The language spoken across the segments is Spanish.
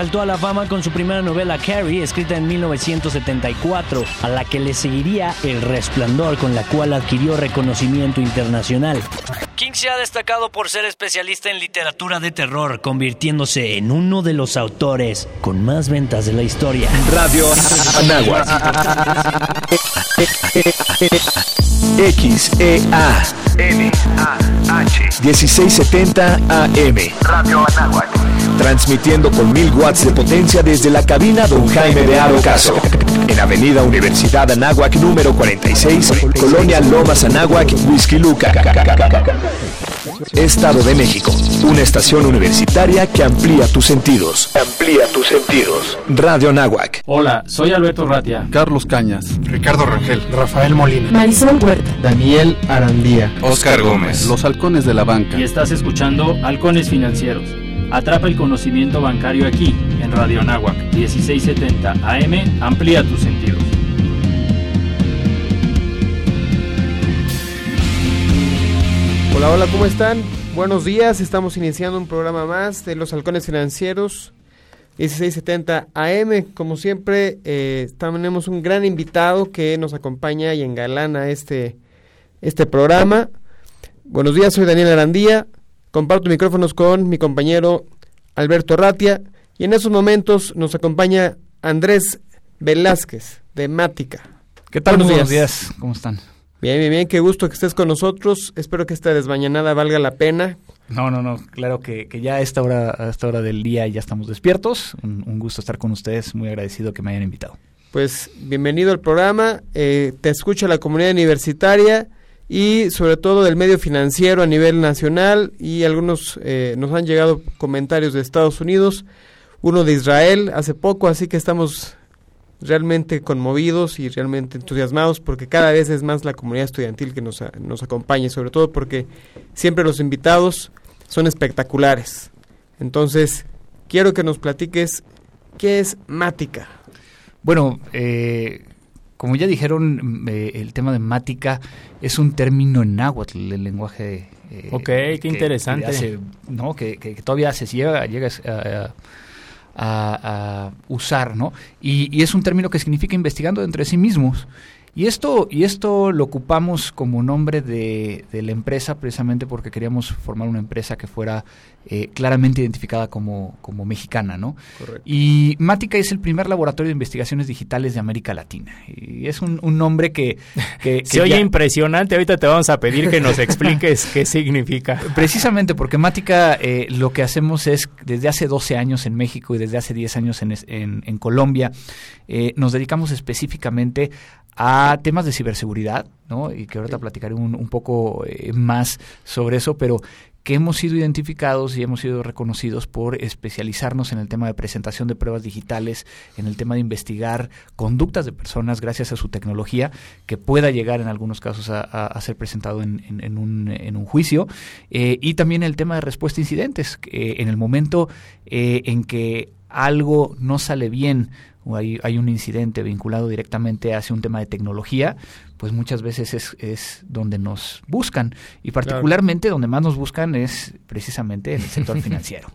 Saltó a la fama con su primera novela Carrie, escrita en 1974, a la que le seguiría El Resplandor, con la cual adquirió reconocimiento internacional. King se ha destacado por ser especialista en literatura de terror, convirtiéndose en uno de los autores con más ventas de la historia. Radio Anáhuac. XEA. N-A-H. 1670 AM. Radio Anáhuac. Transmitiendo con mil watts de potencia desde la cabina Don Jaime de Aro Caso. En Avenida Universidad Anáhuac número 46, Colonia Lomas Anáhuac, Whisky Luca. Estado de México. Una estación universitaria que amplía tus sentidos. Amplía tus sentidos. Radio Anáhuac. Hola, soy Alberto Ratia. Carlos Cañas. Ricardo Rangel. Rafael Molina. Marisol Huerta. Daniel Arandía. Oscar Gómez. Los halcones de la banca. Y estás escuchando Halcones Financieros. Atrapa el conocimiento bancario aquí, en Radio Anáhuac, 1670 AM. Amplía tus sentidos. Hola, hola, ¿cómo están? Buenos días, estamos iniciando un programa más de los halcones financieros 1670 AM. Como siempre, eh, tenemos un gran invitado que nos acompaña y engalana este, este programa. Buenos días, soy Daniel Arandía. Comparto micrófonos con mi compañero Alberto Ratia. Y en esos momentos nos acompaña Andrés Velázquez de Mática. ¿Qué tal? Buenos, Buenos días. días. ¿Cómo están? Bien, bien, bien, qué gusto que estés con nosotros. Espero que esta desmañanada valga la pena. No, no, no, claro que, que ya a esta, hora, a esta hora del día ya estamos despiertos. Un, un, gusto estar con ustedes, muy agradecido que me hayan invitado. Pues bienvenido al programa, eh, te escucha la comunidad universitaria y sobre todo del medio financiero a nivel nacional y algunos eh, nos han llegado comentarios de Estados Unidos, uno de Israel hace poco, así que estamos realmente conmovidos y realmente entusiasmados porque cada vez es más la comunidad estudiantil que nos, nos acompaña, sobre todo porque siempre los invitados son espectaculares. Entonces, quiero que nos platiques qué es Mática. Bueno, eh, como ya dijeron, eh, el tema de Mática es un término en náhuatl, el lenguaje... Eh, ok, qué que, interesante. Que, hace, no, que, que, todavía se llega, llega a, a, a usar, ¿no? Y, y, es un término que significa investigando entre sí mismos. Y esto, y esto lo ocupamos como nombre de, de la empresa precisamente porque queríamos formar una empresa que fuera eh, claramente identificada como, como mexicana, ¿no? Correcto. Y Mática es el primer laboratorio de investigaciones digitales de América Latina. Y es un, un nombre que... que, que Se oye ya... impresionante, ahorita te vamos a pedir que nos expliques qué significa. Precisamente porque Mática eh, lo que hacemos es, desde hace 12 años en México y desde hace 10 años en, en, en Colombia, eh, nos dedicamos específicamente a temas de ciberseguridad, ¿no? Y que ahorita platicaré un, un poco eh, más sobre eso, pero que hemos sido identificados y hemos sido reconocidos por especializarnos en el tema de presentación de pruebas digitales, en el tema de investigar conductas de personas gracias a su tecnología, que pueda llegar en algunos casos a, a, a ser presentado en, en, en, un, en, un, juicio, eh, y también el tema de respuesta a incidentes, eh, en el momento eh, en que algo no sale bien hay, hay, un incidente vinculado directamente hacia un tema de tecnología, pues muchas veces es, es donde nos buscan. Y particularmente claro. donde más nos buscan es precisamente en el sector financiero.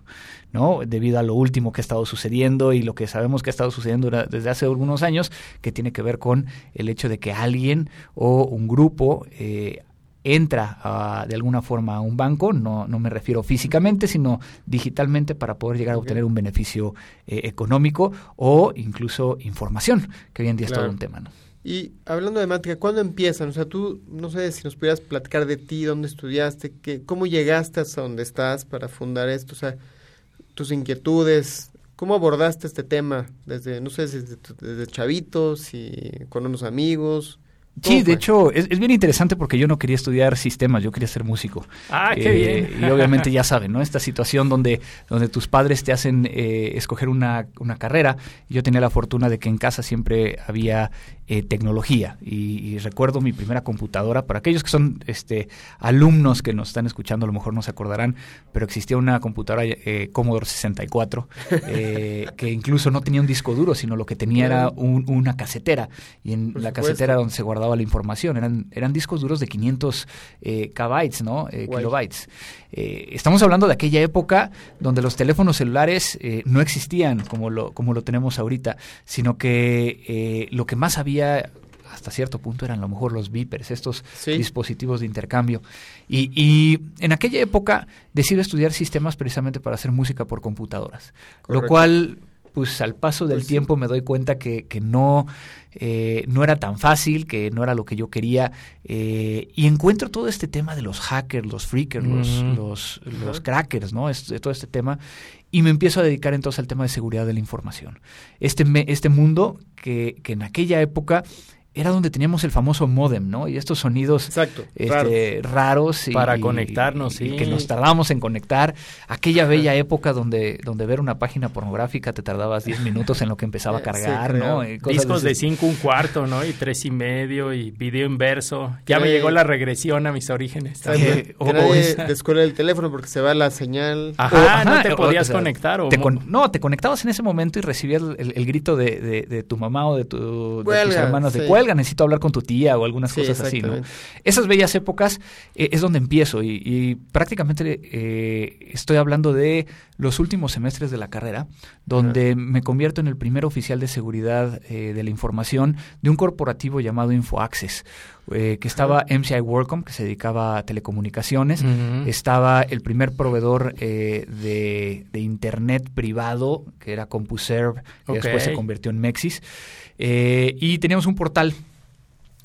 ¿no? Debido a lo último que ha estado sucediendo y lo que sabemos que ha estado sucediendo desde hace algunos años, que tiene que ver con el hecho de que alguien o un grupo eh, entra uh, de alguna forma a un banco, no, no me refiero físicamente, sino digitalmente para poder llegar a obtener un beneficio eh, económico o incluso información, que hoy en día claro. es todo un tema. ¿no? Y hablando de Mática, ¿cuándo empiezan? O sea, tú, no sé si nos pudieras platicar de ti, dónde estudiaste, qué, cómo llegaste hasta donde estás para fundar esto, o sea, tus inquietudes, ¿cómo abordaste este tema? Desde, no sé, desde, desde chavitos y con unos amigos, Sí, de hecho, es, es, bien interesante porque yo no quería estudiar sistemas, yo quería ser músico. Ah, qué eh, bien. Y obviamente ya saben, ¿no? Esta situación donde, donde tus padres te hacen eh, escoger una, una carrera. Yo tenía la fortuna de que en casa siempre había eh, tecnología. Y, y, recuerdo mi primera computadora, para aquellos que son este, alumnos que nos están escuchando, a lo mejor no se acordarán, pero existía una computadora eh, Commodore 64, eh, que incluso no tenía un disco duro, sino lo que tenía era un, una casetera. Y en Por la supuesto. casetera donde se guardaba tardaba la información. Eran, eran discos duros de 500 eh, kbytes, ¿no? Eh, kilobytes. Eh, estamos hablando de aquella época donde los teléfonos celulares eh, no existían como lo, como lo tenemos ahorita, sino que lo que más había hasta cierto punto eran a lo mejor los beepers, estos Sí. dispositivos de intercambio. Y, y en aquella época decidí estudiar sistemas precisamente para hacer música por computadoras, lo cual pues al paso del Pues sí. tiempo me doy cuenta que, que no, eh, no era tan fácil, que no era lo que yo quería, eh, y encuentro todo este tema de los hackers, los freakers, los, Mm. los, los crackers, ¿no? Este- todo este tema, y me empiezo a dedicar entonces al tema de seguridad de la información. Este, me- este mundo que, que en aquella época era donde teníamos el famoso modem, ¿no? Y estos sonidos Exacto. este, raros y, Para conectarnos, y sí. que nos tardábamos en conectar. Aquella bella época donde, donde ver una página pornográfica te tardabas 10 minutos en lo que empezaba a cargar. ¿no? Y cosas Discos de ese- cinco un cuarto, ¿no? Y tres y medio y video inverso. Ya me llegó la regresión a mis orígenes. Que o- el teléfono porque se va la señal. Ajá, O- ajá, no te podías o sea, conectar. O te con- no, te conectabas en ese momento y recibías el, el grito de, de- de tu mamá o de, tu, de tus Cuelga, hermanos de sí. Cuelga, necesito hablar con tu tía o algunas Sí, cosas así, ¿no? Esas bellas épocas eh, es donde empiezo y, y prácticamente eh, estoy hablando de los últimos semestres de la carrera, donde me convierto en el primer oficial de seguridad eh, de la información de un corporativo llamado InfoAccess, eh, que estaba MCI WorldCom, que se dedicaba a telecomunicaciones, estaba el primer proveedor eh, de, de Internet privado, que era CompuServe, que después se convirtió en Mexis, eh, y teníamos un portal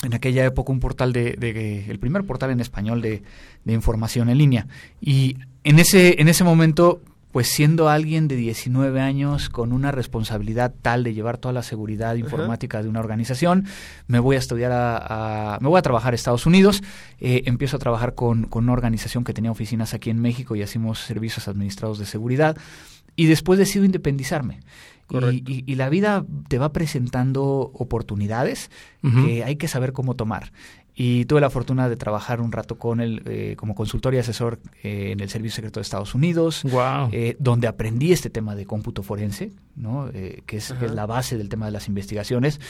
en aquella época un portal de, de- el primer portal en español de, de información en línea y en ese en ese momento pues siendo alguien de 19 años con una responsabilidad tal de llevar toda la seguridad informática de una organización, me voy a estudiar a, a- me voy a trabajar a Estados Unidos, eh, empiezo a trabajar con, con una organización que tenía oficinas aquí en México y hacíamos servicios administrados de seguridad y después decido independizarme. Y, y- y la vida te va presentando oportunidades que hay que saber cómo tomar. Y tuve la fortuna de trabajar un rato con él eh, como consultor y asesor eh, en el Servicio Secreto de Estados Unidos, Guau. eh, donde aprendí este tema de cómputo forense, ¿no? Que, es, que es Ajá. la base del tema de las investigaciones.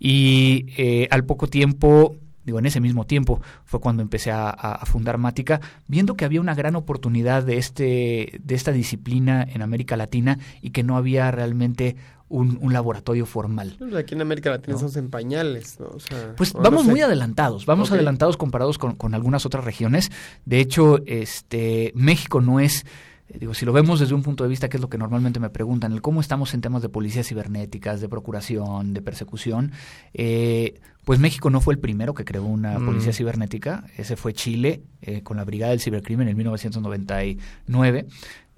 Y al poco tiempo, digo, en ese mismo tiempo, fue cuando empecé a, fundar Mática, viendo que había una gran oportunidad de, este, de esta disciplina en América Latina y que no había realmente un, un laboratorio formal. Aquí en América Latina No. estamos en pañales, ¿no? O sea, Pues no vamos sé. muy adelantados, vamos adelantados comparados con, con algunas otras regiones. De hecho, este México no es, digo, si lo vemos desde un punto de vista que es lo que normalmente me preguntan, el cómo estamos en temas de policías cibernéticas, de procuración, de persecución, eh, pues México no fue el primero que creó una Mm. policía cibernética, ese fue Chile eh, con la Brigada del Cibercrimen en 1999.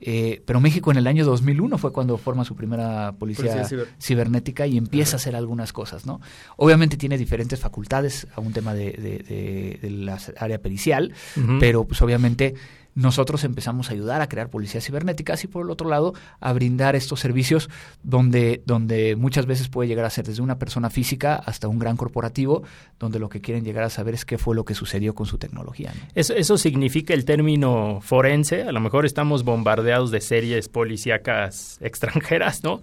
eh, pero México en el año 2001 fue cuando forma su primera policía, Policía ciber- cibernética y empieza a hacer algunas cosas, ¿no? Obviamente tiene diferentes facultades a un tema de, de, de- de la área pericial, pero pues obviamente nosotros empezamos a ayudar a crear policías cibernéticas y por el otro lado a brindar estos servicios donde, donde muchas veces puede llegar a ser desde una persona física hasta un gran corporativo, donde lo que quieren llegar a saber es qué fue lo que sucedió con su tecnología. ¿no? Eso, eso significa el término forense. A lo mejor estamos bombardeados de series policíacas extranjeras, ¿no?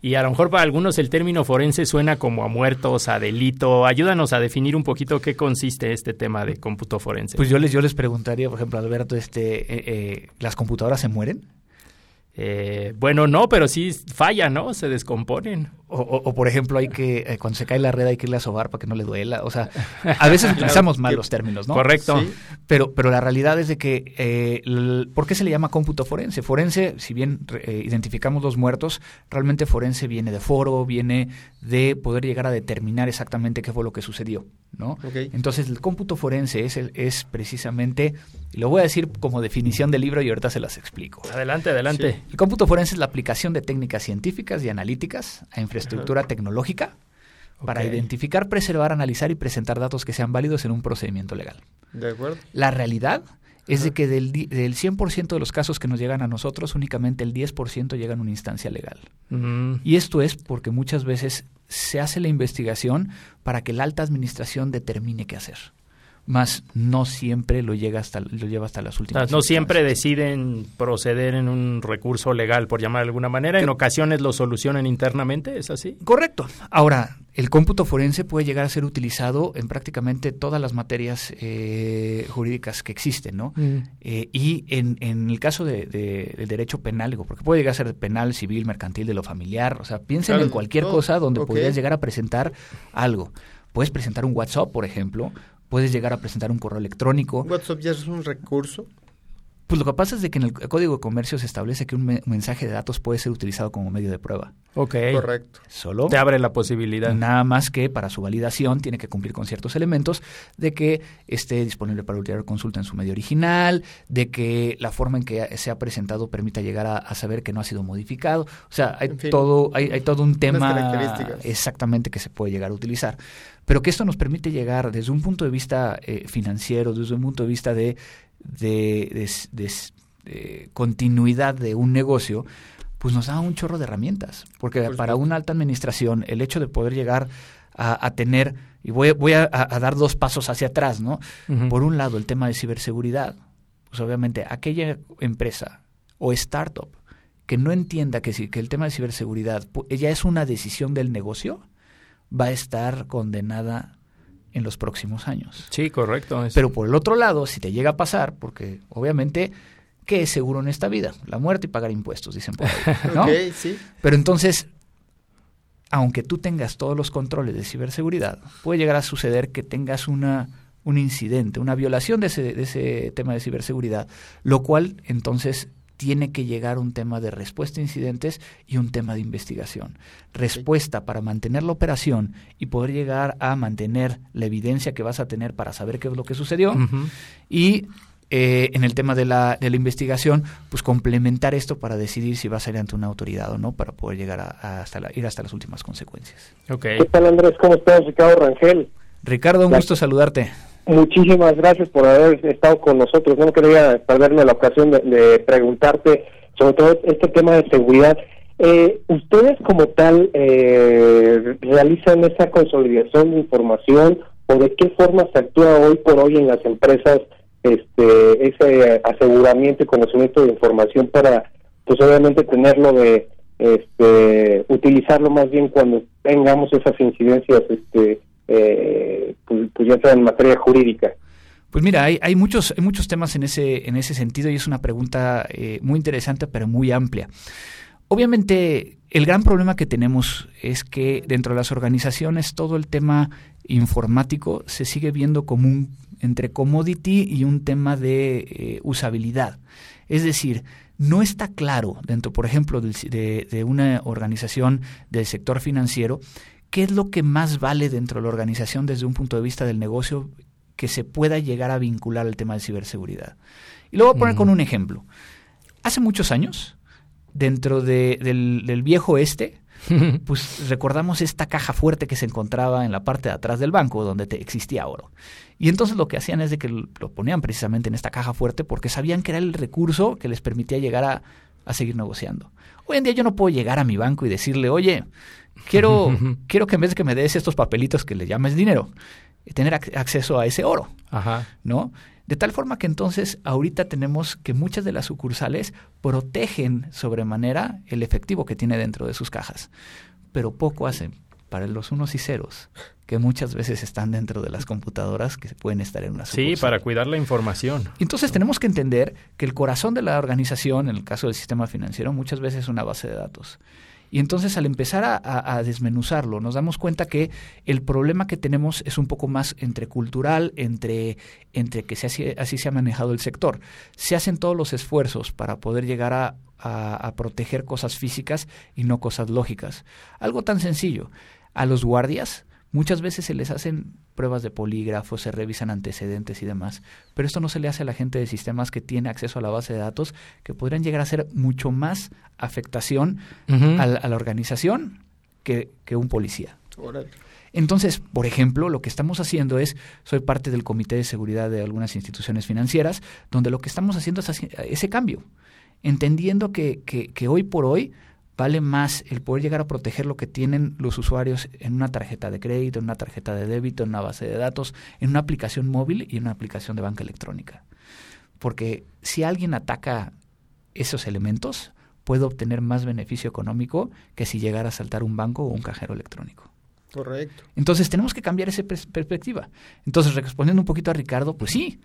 Y a lo mejor para algunos el término forense suena como a muertos, a delito. Ayúdanos a definir un poquito qué consiste este tema de cómputo forense. Pues yo les, yo les preguntaría, por ejemplo, Alberto, este, eh, eh, ¿las computadoras se mueren? Eh, bueno, no, pero sí fallan, ¿no? Se descomponen. O, o- o, por ejemplo, hay que, eh, cuando se cae la red hay que irle a sobar para que no le duela. O sea, a veces utilizamos mal los términos, ¿no? Correcto. Sí. Pero, pero la realidad es de que, eh, ¿por qué se le llama cómputo forense? Forense, si bien eh, identificamos los muertos, realmente forense viene de foro, viene de poder llegar a determinar exactamente qué fue lo que sucedió, ¿no? Entonces, el cómputo forense es, el- es precisamente, y lo voy a decir como definición del libro y ahorita se las explico. Adelante, adelante. Sí. El cómputo forense es la aplicación de técnicas científicas y analíticas a infraestructura tecnológica para identificar, preservar, analizar y presentar datos que sean válidos en un procedimiento legal. De acuerdo. La realidad es de Ajá. que del, del 100% de los casos que nos llegan a nosotros, únicamente el 10% llegan a una instancia legal. Y esto es porque muchas veces se hace la investigación para que la alta administración determine qué hacer. Más no siempre lo, llega hasta, lo lleva hasta las o sea, últimas no siempre deciden proceder en un recurso legal, por llamar de alguna manera. En ocasiones lo solucionan internamente, ¿es así? Correcto. Ahora, el cómputo forense puede llegar a ser utilizado en prácticamente todas las materias eh, jurídicas que existen, ¿no? Mm. Eh, y en, en, el caso de, de, del derecho penal, porque puede llegar a ser penal, civil, mercantil, de lo familiar, o sea, piensen Claro, en cualquier todo. cosa donde Ok. podrías llegar a presentar algo. Puedes presentar un WhatsApp, por ejemplo, puedes llegar a presentar un correo electrónico. WhatsApp ya es un recurso. Pues lo que pasa es de que en el Código de Comercio se establece que un me- mensaje de datos puede ser utilizado como medio de prueba. Ok. Correcto. Solo Te abre la posibilidad. Nada más que para su validación tiene que cumplir con ciertos elementos de que esté disponible para ulterior consulta en su medio original, de que la forma en que se ha presentado permita llegar a, a saber que no ha sido modificado. O sea, hay En fin, todo, hay, hay todo un tema características. exactamente que se puede llegar a utilizar. Pero que esto nos permite llegar desde un punto de vista eh, financiero, desde un punto de vista de, de, de- de- de continuidad de un negocio, pues nos da un chorro de herramientas. Porque Por para una alta administración, el hecho de poder llegar a, a tener, y voy, voy a, dar dos pasos hacia atrás, ¿no? Por un lado, el tema de ciberseguridad. Pues obviamente, aquella empresa o startup que no entienda que, que el tema de ciberseguridad ya es una decisión del negocio, va a estar condenada en los próximos años. Sí, correcto. es- Pero por el otro lado, si te llega a pasar, porque obviamente, ¿qué es seguro en esta vida? La muerte y pagar impuestos, dicen por ahí. ¿no? Ok, sí. Pero entonces, aunque tú tengas todos los controles de ciberseguridad, puede llegar a suceder que tengas una, un incidente, una violación de ese, de ese tema de ciberseguridad, lo cual entonces tiene que llegar un tema de respuesta a incidentes y un tema de investigación. Respuesta para mantener la operación y poder llegar a mantener la evidencia que vas a tener para saber qué es lo que sucedió y eh, en el tema de la, de la investigación, pues complementar esto para decidir si va a salir ante una autoridad o no, para poder llegar a, a hasta la- ir hasta las últimas consecuencias. Ok. ¿Qué tal Andrés? ¿Cómo estás? Ricardo Rangel. Ricardo, un gusto saludarte. Muchísimas gracias por haber estado con nosotros. No quería perderme la ocasión de, de preguntarte sobre todo este tema de seguridad. Eh, ¿Ustedes como tal eh, realizan esa consolidación de información o de qué forma se actúa hoy por hoy en las empresas este ese aseguramiento y conocimiento de información para pues obviamente tenerlo de este utilizarlo más bien cuando tengamos esas incidencias este eh, pues, pues ya sea en materia jurídica Pues mira, hay, hay muchos, hay muchos temas en ese, en ese sentido y es una pregunta eh, muy interesante pero muy amplia. Obviamente, el gran problema que tenemos es que dentro de las organizaciones todo el tema informático se sigue viendo como un entre commodity y un tema de eh, usabilidad. Es decir, no está claro dentro, por ejemplo, de, de una organización del sector financiero, qué es lo que más vale dentro de la organización desde un punto de vista del negocio que se pueda llegar a vincular al tema de ciberseguridad. Y lo voy a poner con un ejemplo. Hace muchos años, dentro de- del, del viejo este, pues recordamos esta caja fuerte que se encontraba en la parte de atrás del banco donde te- existía oro. Y entonces lo que hacían es de que lo ponían precisamente en esta caja fuerte porque sabían que era el recurso que les permitía llegar a, a seguir negociando. Hoy en día yo no puedo llegar a mi banco y decirle, oye, quiero, quiero que en vez de que me des estos papelitos que le llames dinero, tener ac- acceso a ese oro. Ajá. ¿no? De tal forma que entonces ahorita tenemos que muchas de las sucursales protegen sobremanera el efectivo que tiene dentro de sus cajas, pero poco hacen para los unos y ceros que muchas veces están dentro de las computadoras que pueden estar en una Sí, sucursal. para cuidar la información. Entonces tenemos que entender que el corazón de la organización, en el caso del sistema financiero, muchas veces es una base de datos. Y entonces al empezar a, desmenuzarlo, nos damos cuenta que el problema que tenemos es un poco más entre cultural, entre, entre que se así, se ha manejado el sector. Se hacen todos los esfuerzos para poder llegar a proteger cosas físicas y no cosas lógicas. Algo tan sencillo. A los guardias muchas veces se les hacen pruebas de polígrafo, se revisan antecedentes y demás, pero esto no se le hace a la gente de sistemas que tiene acceso a la base de datos, que podrían llegar a ser mucho más afectación a, la, a la organización que, que un policía. Órale. Entonces, por ejemplo, lo que estamos haciendo es, soy parte del comité de seguridad de algunas instituciones financieras, donde lo que estamos haciendo es ese cambio, entendiendo que, que, que hoy por hoy vale más el poder llegar a proteger lo que tienen los usuarios en una tarjeta de crédito, en una tarjeta de débito, en una base de datos, en una aplicación móvil y en una aplicación de banca electrónica. Porque si alguien ataca esos elementos, puede obtener más beneficio económico que si llegara a saltar un banco o un cajero electrónico. Correcto. Entonces tenemos que cambiar esa perspectiva. Entonces, respondiendo un poquito a Ricardo, pues sí,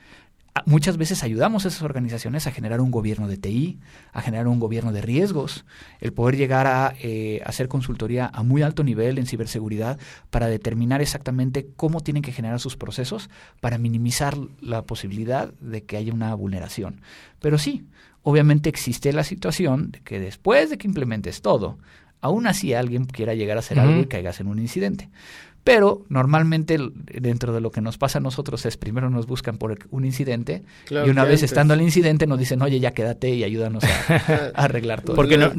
muchas veces ayudamos a esas organizaciones a generar un gobierno de TI, a generar un gobierno de riesgos, el poder llegar a eh, hacer consultoría a muy alto nivel en ciberseguridad para determinar exactamente cómo tienen que generar sus procesos para minimizar la posibilidad de que haya una vulneración. Pero sí, obviamente existe la situación de que después de que implementes todo, aún así alguien quiera llegar a hacer algo y caigas en un incidente. Pero normalmente dentro de lo que nos pasa a nosotros es primero nos buscan por un incidente y una vez estando al incidente nos dicen, oye, ya quédate y ayúdanos a, arreglar todo. Porque no,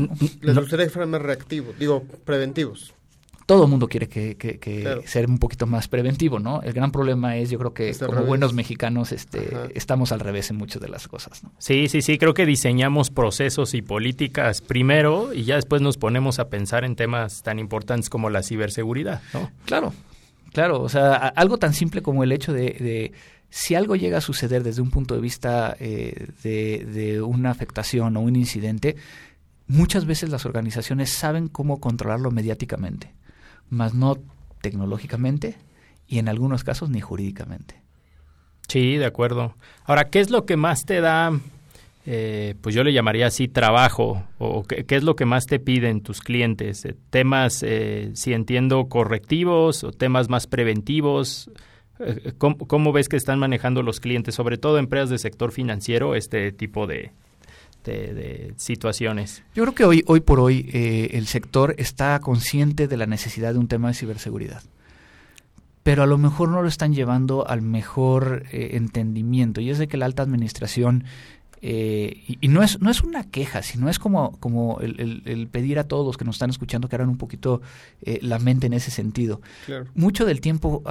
les gustaría que fueran más reactivos, digo, preventivos todo el mundo quiere que, que, ser un poquito más preventivo, ¿no? El gran problema es, yo creo que como buenos mexicanos este, estamos al revés en muchas de las cosas, ¿no? Sí, sí, sí, creo que diseñamos procesos y políticas primero y ya después nos ponemos a pensar en temas tan importantes como la ciberseguridad, ¿no? Claro, claro, o sea, algo tan simple como el hecho de, si algo llega a suceder desde un punto de vista eh, de, de una afectación o un incidente, muchas veces las organizaciones saben cómo controlarlo mediáticamente más no tecnológicamente y en algunos casos ni jurídicamente. Sí, de acuerdo. Ahora, ¿qué es lo que más te da, eh, pues yo le llamaría así, trabajo? ¿O qué, es lo que más te piden tus clientes? Eh, ¿Temas, eh, si entiendo, correctivos o temas más preventivos? ¿Cómo, ves que están manejando los clientes, sobre todo empresas de sector financiero, este tipo de, de, situaciones. Yo creo que hoy, hoy por hoy eh, el sector está consciente de la necesidad de un tema de ciberseguridad pero a lo mejor no lo están llevando al mejor eh, entendimiento. Y es de que la alta administración, eh, y, no, es, no es una queja, sino es como, como el, pedir a todos los que nos están escuchando que hagan un poquito la mente en ese sentido. Mucho del tiempo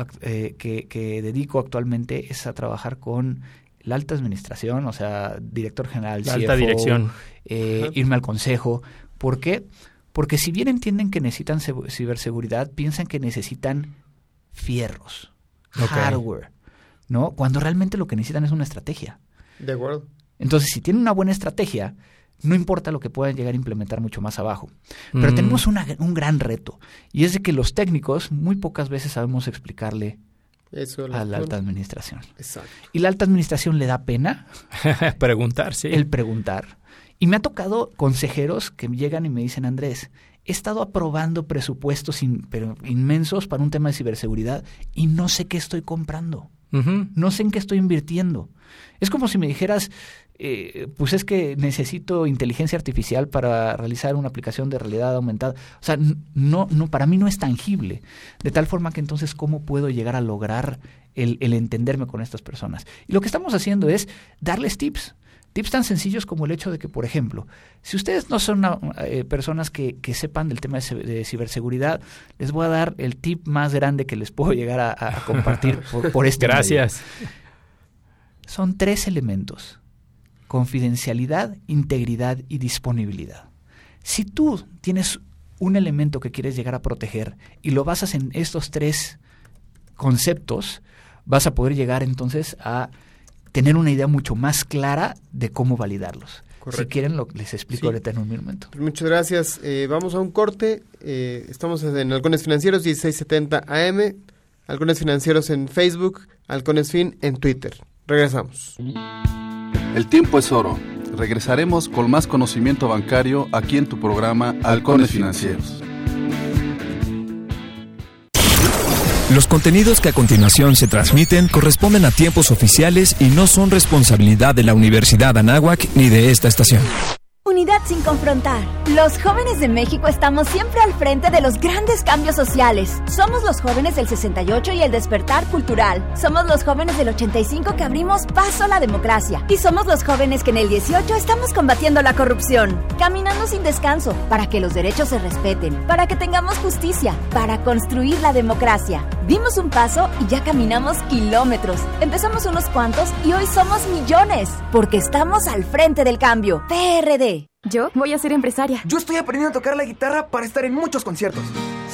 que, que, dedico actualmente es a trabajar con la alta administración, o sea, director general, la alta dirección, eh, irme al consejo. ¿Por qué? Porque si bien entienden que necesitan ciberseguridad, piensan que necesitan fierros, hardware, ¿no? Cuando realmente lo que necesitan es una estrategia. De acuerdo. Entonces, si tienen una buena estrategia, no importa lo que puedan llegar a implementar mucho más abajo. Pero mm. tenemos un gran reto, y es de que los técnicos muy pocas veces sabemos explicarle a la alta administración. Exacto. Y la alta administración le da pena preguntar, sí. El preguntar. Y me ha tocado consejeros que llegan y me dicen, Andrés, he estado aprobando presupuestos pero inmensos para un tema de ciberseguridad y no sé qué estoy comprando. No sé en qué estoy invirtiendo. Es como si me dijeras, eh, pues es que necesito inteligencia artificial para realizar una aplicación de realidad aumentada. O sea, no, no, para mí no es tangible. De tal forma que entonces, ¿cómo puedo llegar a lograr el, entenderme con estas personas? Y lo que estamos haciendo es darles tips. Tips tan sencillos como el hecho de que, por ejemplo, si ustedes no son eh, personas que, sepan del tema de, ciberseguridad, les voy a dar el tip más grande que les puedo llegar a, compartir por, por este Gracias. Son tres elementos confidencialidad, integridad y disponibilidad. Si tú tienes un elemento que quieres llegar a proteger y lo basas en estos tres conceptos, vas a poder llegar entonces a tener una idea mucho más clara de cómo validarlos. Si quieren, lo, les explico ahorita en un momento. Pues muchas gracias. Eh, vamos a un corte. Eh, estamos en Halcones Financieros 1670 AM, Halcones Financieros en Facebook, Halcones Fin en Twitter. Regresamos. El tiempo es oro. Regresaremos con más conocimiento bancario aquí en tu programa Halcones Financieros. Los contenidos que a continuación se transmiten corresponden a tiempos oficiales y no son responsabilidad de la Universidad Anáhuac ni de esta estación. Unidad sin confrontar. Los jóvenes de México estamos siempre al frente de los grandes cambios sociales. Somos los jóvenes del 68 y el despertar cultural. Somos los jóvenes del 85 que abrimos paso a la democracia. Y somos los jóvenes que en el 18 estamos combatiendo la corrupción. Caminando sin descanso para que los derechos se respeten, para que tengamos justicia, para construir la democracia. Dimos un paso y ya caminamos kilómetros. Empezamos unos cuantos y hoy somos millones. Porque estamos al frente del cambio. PRD. Yo voy a ser empresaria. Yo estoy aprendiendo a tocar la guitarra para estar en muchos conciertos.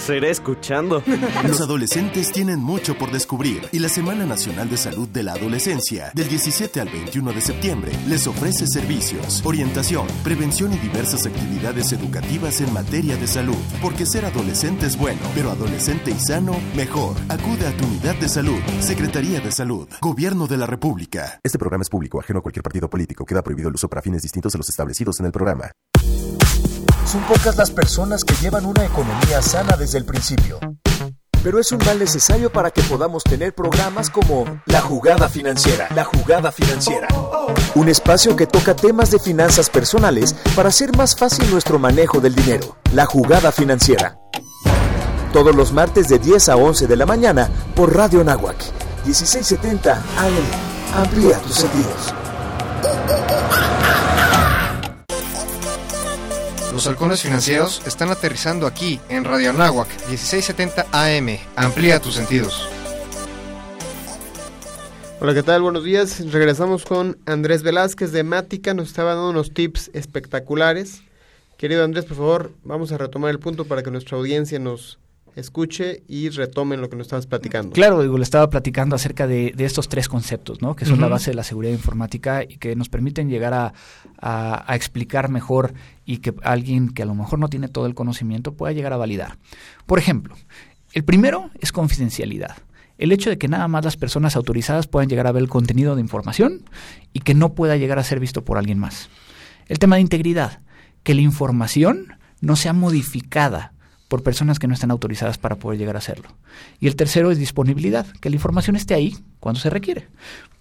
Seré escuchando. Los adolescentes tienen mucho por descubrir y la Semana Nacional de Salud de la Adolescencia, del 17 al 21 de septiembre, les ofrece servicios, orientación, prevención y diversas actividades educativas en materia de salud. Porque ser adolescente es bueno, pero adolescente y sano, mejor. Acude a tu unidad de salud. Secretaría de Salud. Gobierno de la República. Este programa es público, ajeno a cualquier partido político. Queda prohibido el uso para fines distintos a los establecidos en el programa. Son pocas las personas que llevan una economía sana desde el principio. Pero es un mal necesario para que podamos tener programas como La Jugada Financiera. La Jugada Financiera. Un espacio que toca temas de finanzas personales para hacer más fácil nuestro manejo del dinero. La Jugada Financiera. Todos los martes de 10 a 11 de la mañana por Radio Nahuac. 1670 AM. Amplía tus sentidos. Los halcones financieros están aterrizando aquí en Radio Anáhuac 1670 AM. Amplía tus sentidos. Hola, ¿qué tal? Buenos días. Regresamos con Andrés Velázquez de Mática. Nos estaba dando unos tips espectaculares. Querido Andrés, por favor, vamos a retomar el punto para que nuestra audiencia nos escuche y retomen lo que nos estabas platicando. Claro, digo, le estaba platicando acerca de, estos tres conceptos, ¿no? Que son la base de la seguridad informática y que nos permiten llegar a, a, explicar mejor y que alguien que a lo mejor no tiene todo el conocimiento pueda llegar a validar. Por ejemplo, el primero es confidencialidad. El hecho de que nada más las personas autorizadas puedan llegar a ver el contenido de información y que no pueda llegar a ser visto por alguien más. El tema de integridad, que la información no sea modificada por personas que no están autorizadas para poder llegar a hacerlo. Y el tercero es disponibilidad, que la información esté ahí cuando se requiere.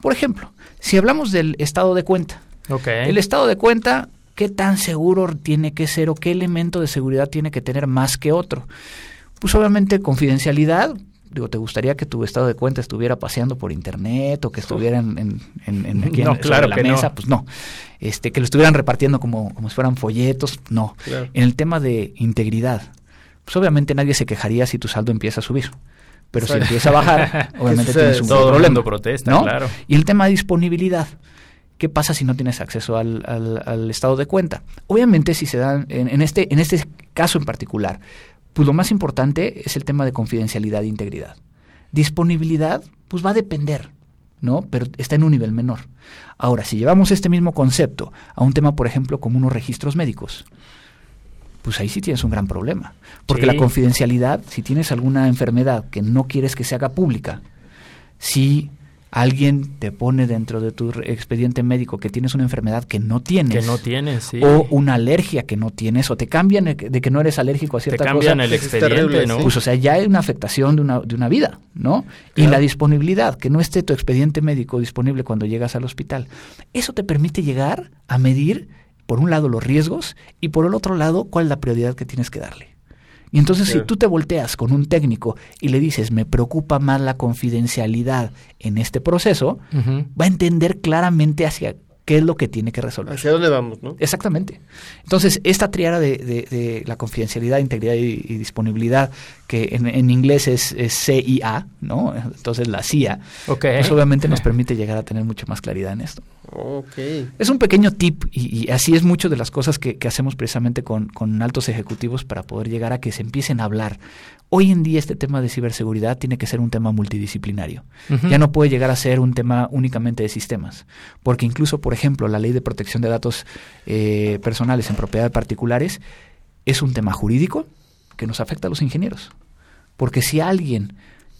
Por ejemplo, si hablamos del estado de cuenta, el estado de cuenta, ¿qué tan seguro tiene que ser o qué elemento de seguridad tiene que tener más que otro? Pues obviamente confidencialidad, digo, ¿te gustaría que tu estado de cuenta estuviera paseando por internet o que estuviera en, en, aquí en, la mesa? Pues no. Este, que lo estuvieran repartiendo como, como si fueran folletos, no. En el tema de integridad, pues obviamente nadie se quejaría si tu saldo empieza a subir. Pero si empieza a bajar, obviamente tienes un todo problema. protesta, ¿no? claro. Y el tema de disponibilidad. ¿Qué pasa si no tienes acceso al, al, estado de cuenta? Obviamente, si se dan, en, este, en este caso en particular, pues lo más importante es el tema de confidencialidad e integridad. Disponibilidad, pues va a depender, ¿no? Pero está en un nivel menor. Ahora, si llevamos este mismo concepto a un tema, por ejemplo, como unos registros médicos, pues ahí sí tienes un gran problema. Porque la confidencialidad, si tienes alguna enfermedad que no quieres que se haga pública, si alguien te pone dentro de tu expediente médico que tienes una enfermedad que no tienes. Que no tienes, sí. O una alergia que no tienes, o te cambian de que no eres alérgico a cierta cosa. Te cambian el expediente, ¿no? Pues o sea, ya hay una afectación de una, de una vida, ¿no? Y la disponibilidad, que no esté tu expediente médico disponible cuando llegas al hospital. Eso te permite llegar a medir por un lado los riesgos y por el otro lado cuál es la prioridad que tienes que darle. Y entonces si tú te volteas con un técnico y le dices, me preocupa más la confidencialidad en este proceso, va a entender claramente hacia qué es lo que tiene que resolver. ¿Hacia dónde vamos? ¿no? Exactamente. Entonces, esta triada de, la confidencialidad, integridad y, disponibilidad, que en, inglés es, CIA, ¿no? Entonces, la CIA, pues obviamente nos permite llegar a tener mucho más claridad en esto. Okay. Es un pequeño tip y, así es mucho de las cosas que, hacemos precisamente con, con, altos ejecutivos para poder llegar a que se empiecen a hablar. Hoy en día este tema de ciberseguridad tiene que ser un tema multidisciplinario. Ya no puede llegar a ser un tema únicamente de sistemas, porque incluso, por ejemplo, la ley de protección de datos eh, personales en propiedad de particulares es un tema jurídico que nos afecta a los ingenieros. Porque si alguien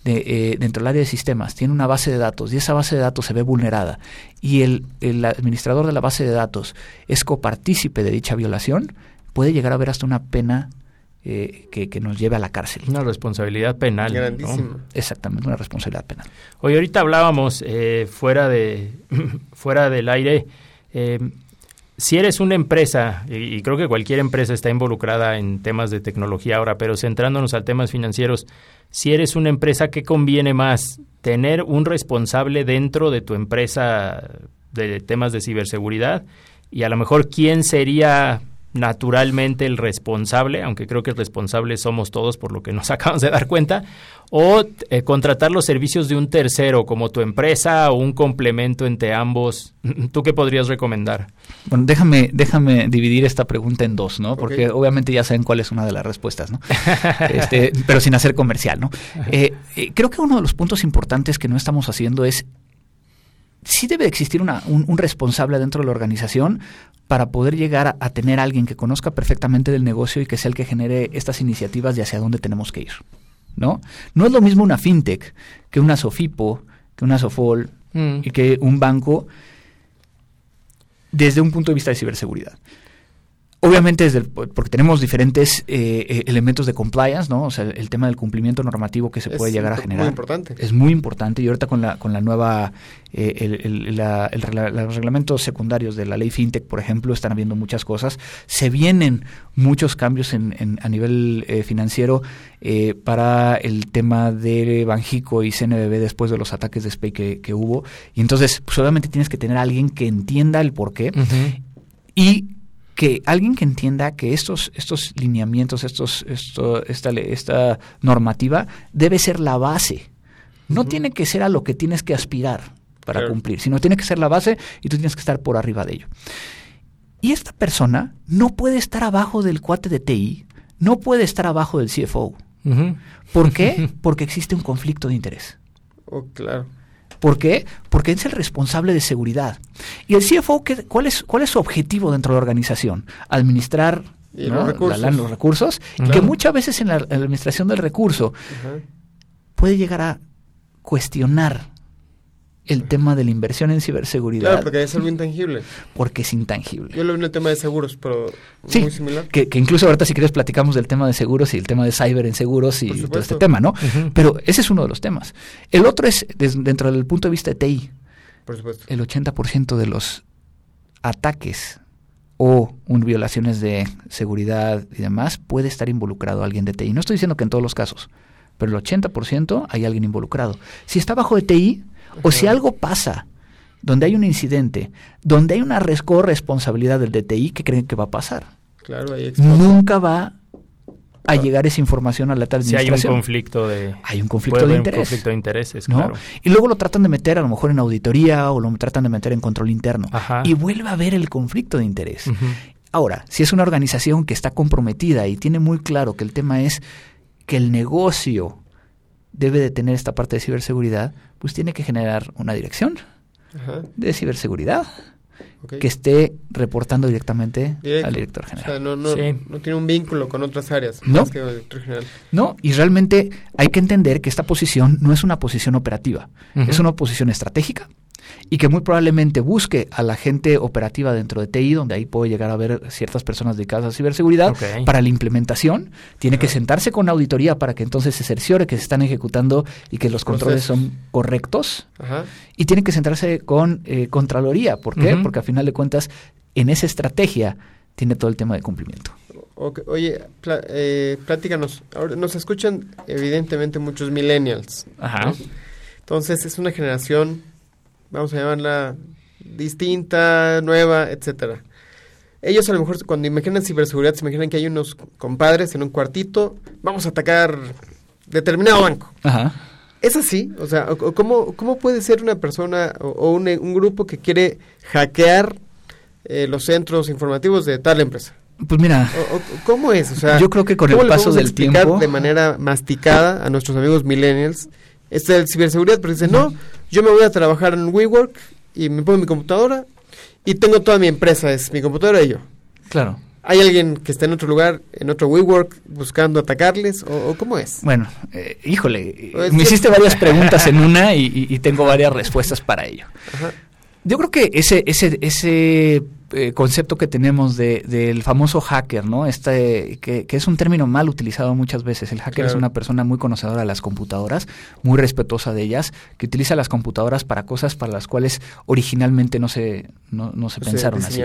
de, eh, dentro del área de sistemas tiene una base de datos y esa base de datos se ve vulnerada y el, el administrador de la base de datos es copartícipe de dicha violación, puede llegar a haber hasta una pena eh, que, que, nos lleve a la cárcel. Una responsabilidad penal. Exactamente, una responsabilidad penal. Hoy ahorita hablábamos eh, fuera, de, fuera del aire. Eh, si eres una empresa, y, creo que cualquier empresa está involucrada en temas de tecnología ahora, pero centrándonos a temas financieros, si eres una empresa, ¿qué conviene más? ¿Tener un responsable dentro de tu empresa de temas de ciberseguridad? Y a lo mejor, ¿quién sería naturalmente el responsable, aunque creo que el responsable somos todos por lo que nos acabamos de dar cuenta, o eh, contratar los servicios de un tercero como tu empresa o un complemento entre ambos. ¿Tú qué podrías recomendar? Bueno, déjame, déjame dividir esta pregunta en dos, ¿no? Porque obviamente ya saben cuál es una de las respuestas, ¿no? este, pero sin hacer comercial, ¿no? Eh, eh, creo que uno de los puntos importantes que no estamos haciendo es sí debe existir una, un, responsable dentro de la organización para poder llegar a, tener a alguien que conozca perfectamente del negocio y que sea el que genere estas iniciativas de hacia dónde tenemos que ir. ¿no? No es lo mismo una fintech que una Sofipo, que una Sofol mm. y que un banco desde un punto de vista de ciberseguridad. Obviamente, desde porque tenemos diferentes eh, eh, elementos de compliance, ¿no? O sea, el, tema del cumplimiento normativo que se puede llegar a generar. Es muy importante. Es muy importante. Y ahorita con la, con la nueva, eh, el, los reglamentos secundarios de la ley FinTech, por ejemplo, están habiendo muchas cosas. Se vienen muchos cambios en, a nivel financiero para el tema de Banjico y CNBB después de los ataques de SPAY que, hubo. Y entonces, pues obviamente tienes que tener a alguien que entienda el porqué y que alguien que entienda que estos, estos lineamientos, estos, esto, esta, esta normativa debe ser la base. No tiene que ser a lo que tienes que aspirar para cumplir, sino tiene que ser la base y tú tienes que estar por arriba de ello. Y esta persona no puede estar abajo del cuate de TI, no puede estar abajo del CFO. ¿Por qué? Porque existe un conflicto de interés. Oh, claro. ¿Por qué? Porque es el responsable de seguridad. ¿Y el CFO qué, cuál, es, cuál es su objetivo dentro de la organización? Administrar los recursos, y que muchas veces en la, administración del recurso puede llegar a cuestionar el tema de la inversión en ciberseguridad. Claro, porque es algo intangible. Porque es intangible. Yo lo vi en el tema de seguros, pero sí, muy similar. Que, que, incluso ahorita si quieres platicamos del tema de seguros y el tema de cyber en seguros y todo este tema, ¿no? Pero ese es uno de los temas. El otro es, dentro del punto de vista de TI, Por supuesto. el 80% de los ataques o un, violaciones de seguridad y demás puede estar involucrado alguien de TI. No estoy diciendo que en todos los casos, pero el 80% hay alguien involucrado. Si está bajo de TI, o si algo pasa donde hay un incidente, donde hay una corresponsabilidad del DTI, ¿qué creen que va a pasar? Claro, Nunca va a llegar esa información a la tal Si hay un conflicto de... Hay un conflicto de interés. Un conflicto de intereses, claro. Y luego lo tratan de meter a lo mejor en auditoría o lo tratan de meter en control interno. Y vuelve a haber el conflicto de interés. Ahora, si es una organización que está comprometida y tiene muy claro que el tema es que el negocio debe de tener esta parte de ciberseguridad, pues tiene que generar una dirección de ciberseguridad que esté reportando directamente al director general. O sea, no, no, no, tiene un vínculo con otras áreas no. más que el director general. No, y realmente hay que entender que esta posición no es una posición operativa, es una posición estratégica y que muy probablemente busque a la gente operativa dentro de TI, donde ahí puede llegar a ver ciertas personas dedicadas a ciberseguridad, para la implementación. Tiene que sentarse con auditoría para que entonces se cerciore que se están ejecutando y que los controles son correctos. Y tiene que sentarse con eh, Contraloría. ¿Por qué? Porque a final de cuentas, en esa estrategia tiene todo el tema de cumplimiento. Oye, eh, platícanos. Ahora nos escuchan evidentemente muchos millennials. Ajá. Entonces es una generación vamos a llamarla distinta, nueva, etcétera. Ellos a lo mejor cuando imaginan ciberseguridad se imaginan que hay unos compadres en un cuartito, vamos a atacar determinado banco. Ajá. ¿Es así? O sea, ¿cómo, cómo puede ser una persona o, un, un, grupo que quiere hackear eh, los centros informativos de tal empresa? Pues mira, ¿cómo es? O sea, yo creo que con el paso del tiempo de manera masticada a nuestros amigos millennials es el ciberseguridad, pero dice, no, yo me voy a trabajar en WeWork y me pongo mi computadora y tengo toda mi empresa, es mi computadora y yo. Claro. ¿Hay alguien que está en otro lugar, en otro WeWork, buscando atacarles? ¿O, cómo es? Bueno, eh, híjole, me hiciste varias preguntas en una y, tengo varias respuestas para ello. Yo creo que ese, ese, ese eh, concepto que tenemos de, del famoso hacker, ¿no? Este, que, es un término mal utilizado muchas veces. El hacker es una persona muy conocedora de las computadoras, muy respetuosa de ellas, que utiliza las computadoras para cosas para las cuales originalmente no se, no, se pensaron así.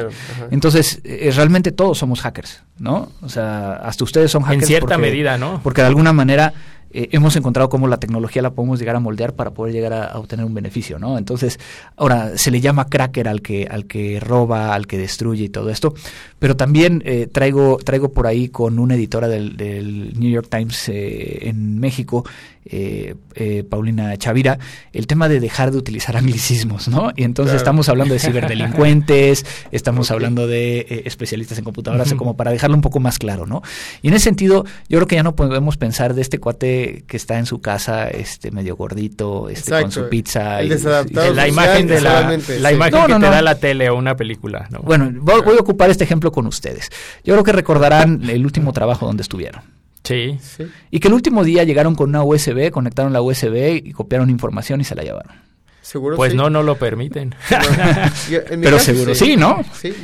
Entonces, eh, realmente todos somos hackers, ¿no? O sea, hasta ustedes son hackers. En cierta medida, ¿no? Porque de alguna manera eh, hemos encontrado cómo la tecnología la podemos llegar a moldear para poder llegar a, obtener un beneficio, ¿no? Entonces, ahora se le llama cracker al que al que roba, al que destruye y todo esto, pero también eh, traigo traigo por ahí con una editora del, del New York Times eh, en México eh, eh, Paulina Chavira, el tema de dejar de utilizar anglicismos, ¿no? Y entonces estamos hablando de ciberdelincuentes, estamos hablando de especialistas en computadoras, como para dejarlo un poco más claro, ¿no? Y en ese sentido, yo creo que ya no podemos pensar de este cuate que está en su casa, este medio gordito, este con su pizza. y, la imagen de la, la imagen que te da la tele o una película, ¿no? Bueno, voy a ocupar este ejemplo con ustedes. Yo creo que recordarán el último trabajo donde estuvieron. Sí. Y que el último día llegaron con una USB, conectaron la USB y copiaron información y se la llevaron. ¿Seguro pues no, no lo permiten. Pero seguro sí, ¿no?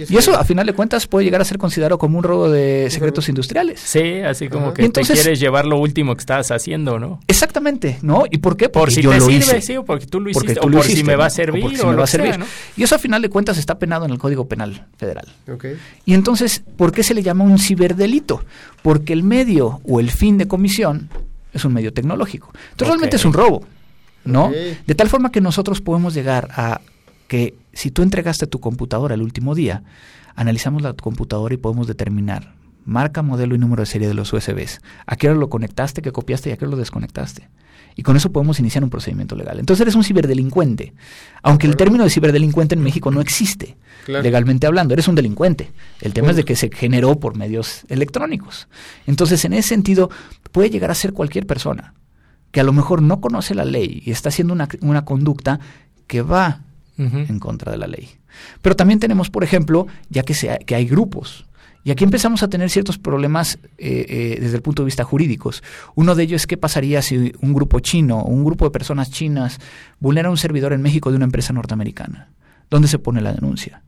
y eso, a final de cuentas, puede llegar a ser considerado como un robo de secretos industriales. Sí, así como que te quieres llevar lo último que estás haciendo, ¿no? Exactamente, ¿no? ¿Y por qué? Porque por si yo te sirve, sí, o porque tú lo hiciste, o por si me va a servir, o, me va a servir. Y eso, a final de cuentas, está penado en el Código Penal Federal. Y entonces, ¿por qué se le llama un ciberdelito? Porque el medio o el fin de comisión es un medio tecnológico. Entonces, realmente es un robo. ¿No? De tal forma que nosotros podemos llegar a que si tú entregaste tu computadora el último día, analizamos la computadora y podemos determinar marca, modelo y número de serie de los USBs. ¿A qué hora lo conectaste, qué copiaste y a qué hora lo desconectaste? Y con eso podemos iniciar un procedimiento legal. Entonces eres un ciberdelincuente. Aunque el término de ciberdelincuente en México no existe, legalmente hablando, eres un delincuente. El tema es de que se generó por medios electrónicos. Entonces, en ese sentido, puede llegar a ser cualquier persona que a lo mejor no conoce la ley y está haciendo una, una conducta que va en contra de la ley. Pero también tenemos, por ejemplo, ya que, se, que hay grupos, y aquí empezamos a tener ciertos problemas eh, eh, desde el punto de vista jurídicos. Uno de ellos es qué pasaría si un grupo chino o un grupo de personas chinas vulnera un servidor en México de una empresa norteamericana. ¿Dónde se pone la denuncia?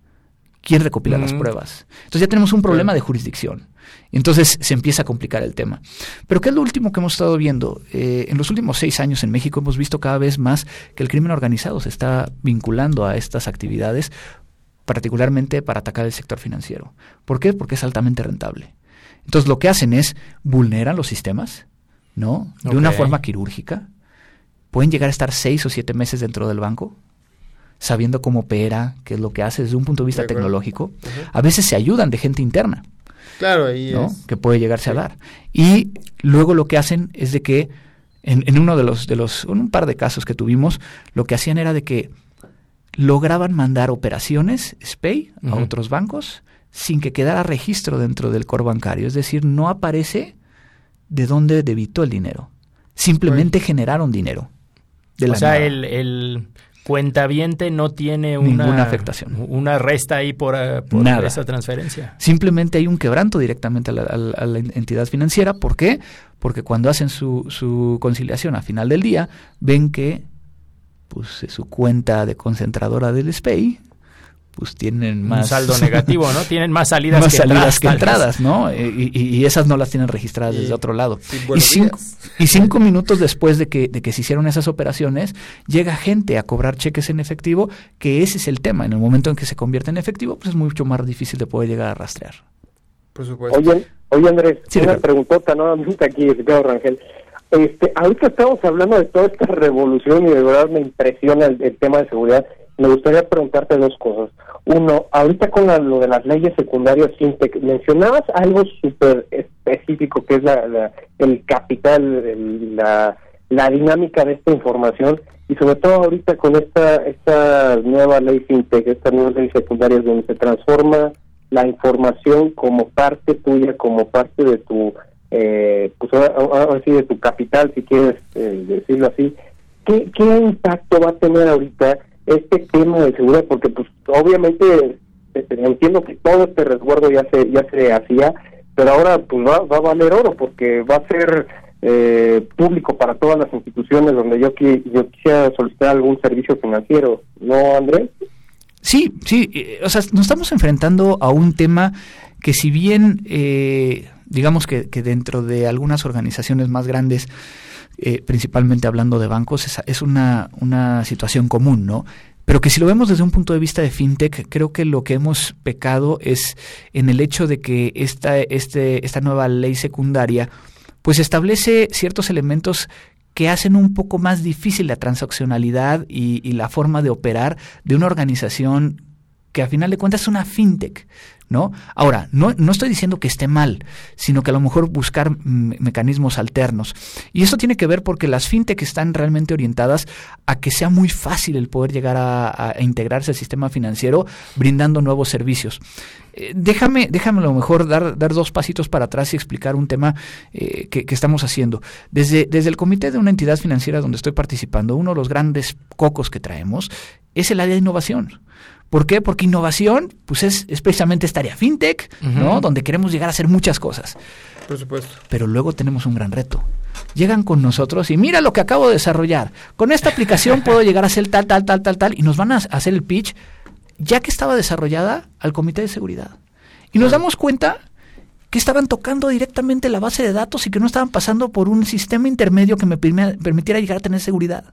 ¿Quién recopila las pruebas? Entonces ya tenemos un problema de jurisdicción. Entonces se empieza a complicar el tema. Pero ¿qué es lo último que hemos estado viendo? Eh, en los últimos seis años en México hemos visto cada vez más que el crimen organizado se está vinculando a estas actividades, particularmente para atacar el sector financiero. ¿Por qué? Porque es altamente rentable. Entonces lo que hacen es vulneran los sistemas, ¿no? De una forma quirúrgica. Pueden llegar a estar seis o siete meses dentro del banco, sabiendo cómo opera, qué es lo que hace desde un punto de vista tecnológico. A veces se ayudan de gente interna. Claro, ahí que puede llegarse a dar. Y luego lo que hacen es de que en, uno de los, de los, en un par de casos que tuvimos, lo que hacían era de que lograban mandar operaciones SPAY a otros bancos sin que quedara registro dentro del core bancario. Es decir, no aparece de dónde debitó el dinero. Simplemente generaron dinero. De o sea, el, cuentaviente no tiene una, ninguna afectación. Una resta ahí por, eh, esa transferencia. Simplemente hay un quebranto directamente a la, entidad financiera. ¿Por qué? Porque cuando hacen su, su conciliación a final del día, ven que pues, su cuenta de concentradora del SPEI pues tienen más... Un saldo negativo, ¿no? Tienen más salidas, que, salidas que entradas, ¿no? Eh, y, esas no las tienen registradas desde otro lado. y, cinco, y cinco minutos después de que, de que se hicieron esas operaciones, llega gente a cobrar cheques en efectivo, que ese es el tema. En el momento en que se convierte en efectivo, pues es mucho más difícil de poder llegar a rastrear. Por supuesto. Oye, oye Andrés, una preguntota nuevamente aquí, Ricardo Rangel. Este, ahorita estamos hablando de toda esta revolución y de verdad me impresiona el tema de seguridad me gustaría preguntarte dos cosas. Uno, ahorita con lo de las leyes secundarias fintech, mencionabas algo súper específico que es la, el capital, la, la dinámica de esta información y sobre todo ahorita con esta esta nueva ley fintech, esta nueva ley secundaria donde se transforma la información como parte tuya, como parte de tu, eh, pues de tu capital, si quieres eh, decirlo así. ¿Qué, ¿Qué impacto va a tener ahorita este tema de seguridad, porque pues obviamente este, entiendo que todo este resguardo ya se ya se hacía, pero ahora pues va, va a valer oro porque va a ser eh, público para todas las instituciones donde yo yo quisiera solicitar algún servicio financiero, ¿no, Andrés? Sí, sí, eh, o sea, nos estamos enfrentando a un tema que si bien eh, digamos que, que dentro de algunas organizaciones más grandes eh, principalmente hablando de bancos, es, es una, una situación común, ¿no? Pero que si lo vemos desde un punto de vista de fintech, creo que lo que hemos pecado es en el hecho de que esta, este, esta nueva ley secundaria pues establece ciertos elementos que hacen un poco más difícil la transaccionalidad y, y la forma de operar de una organización que a final de cuentas es una fintech. ¿No? Ahora, no, no estoy diciendo que esté mal, sino que a lo mejor buscar mecanismos alternos. Y eso tiene que ver porque las fintech están realmente orientadas a que sea muy fácil el poder llegar a, integrarse al sistema financiero brindando nuevos servicios. Eh, déjame, déjame a lo mejor dar, dar dos pasitos para atrás y explicar un tema eh, que, que, estamos haciendo. Desde, desde el comité de una entidad financiera donde estoy participando, uno de los grandes cocos que traemos es el área de innovación. ¿Por qué? Porque innovación, pues es, precisamente esta área fintech, ¿no? Donde queremos llegar a hacer muchas cosas. Por supuesto. Pero luego tenemos un gran reto. Llegan con nosotros y mira lo que acabo de desarrollar. Con esta aplicación puedo llegar a hacer tal, tal, tal, tal, tal, y nos van a hacer el pitch, ya que estaba desarrollada, al comité de seguridad. Y nos damos cuenta que estaban tocando directamente la base de datos y que no estaban pasando por un sistema intermedio que me permitiera llegar a tener seguridad.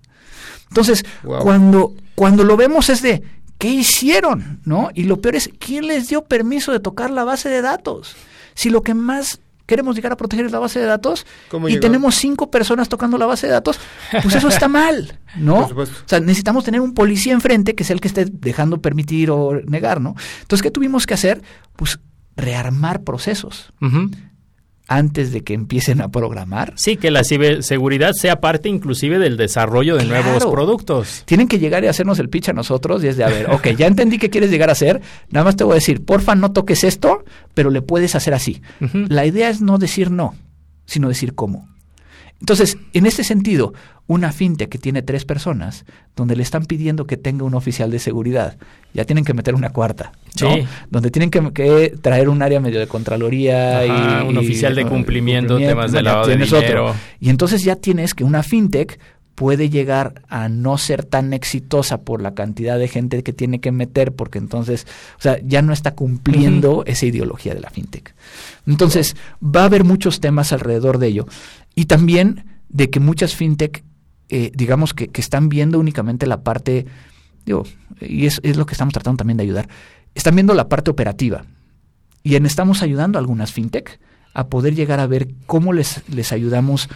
Entonces, cuando, cuando lo vemos es de, ¿Qué hicieron? ¿No? Y lo peor es, ¿quién les dio permiso de tocar la base de datos? Si lo que más queremos llegar a proteger es la base de datos y tenemos cinco personas tocando la base de datos, pues eso está mal, ¿no? O sea, necesitamos tener un policía enfrente que sea el que esté dejando permitir o negar, ¿no? Entonces, ¿qué tuvimos que hacer? Pues rearmar procesos antes de que empiecen a programar. Sí, que la ciberseguridad sea parte inclusive del desarrollo de nuevos productos. Tienen que llegar y hacernos el pitch a nosotros y es de, a ver, ok, ya entendí qué quieres llegar a hacer, nada más te voy a decir, porfa, no toques esto, pero le puedes hacer así. La idea es no decir no, sino decir cómo. Entonces, en este sentido, una fintech que tiene tres personas, donde le están pidiendo que tenga un oficial de seguridad, ya tienen que meter una cuarta, ¿no? Donde tienen que, traer un área medio de contraloría y un oficial de cumplimiento, temas de lavado de dinero. Y entonces ya tienes que una fintech puede llegar a no ser tan exitosa por la cantidad de gente que tiene que meter, porque entonces, o sea, ya no está cumpliendo esa ideología de la fintech. Entonces, va a haber muchos temas alrededor de ello. Y también de que muchas fintech, eh, digamos que, están viendo únicamente la parte, digo, y es, es, lo que estamos tratando también de ayudar, están viendo la parte operativa. Y en, estamos ayudando a algunas fintech a poder llegar a ver cómo les, les ayudamos,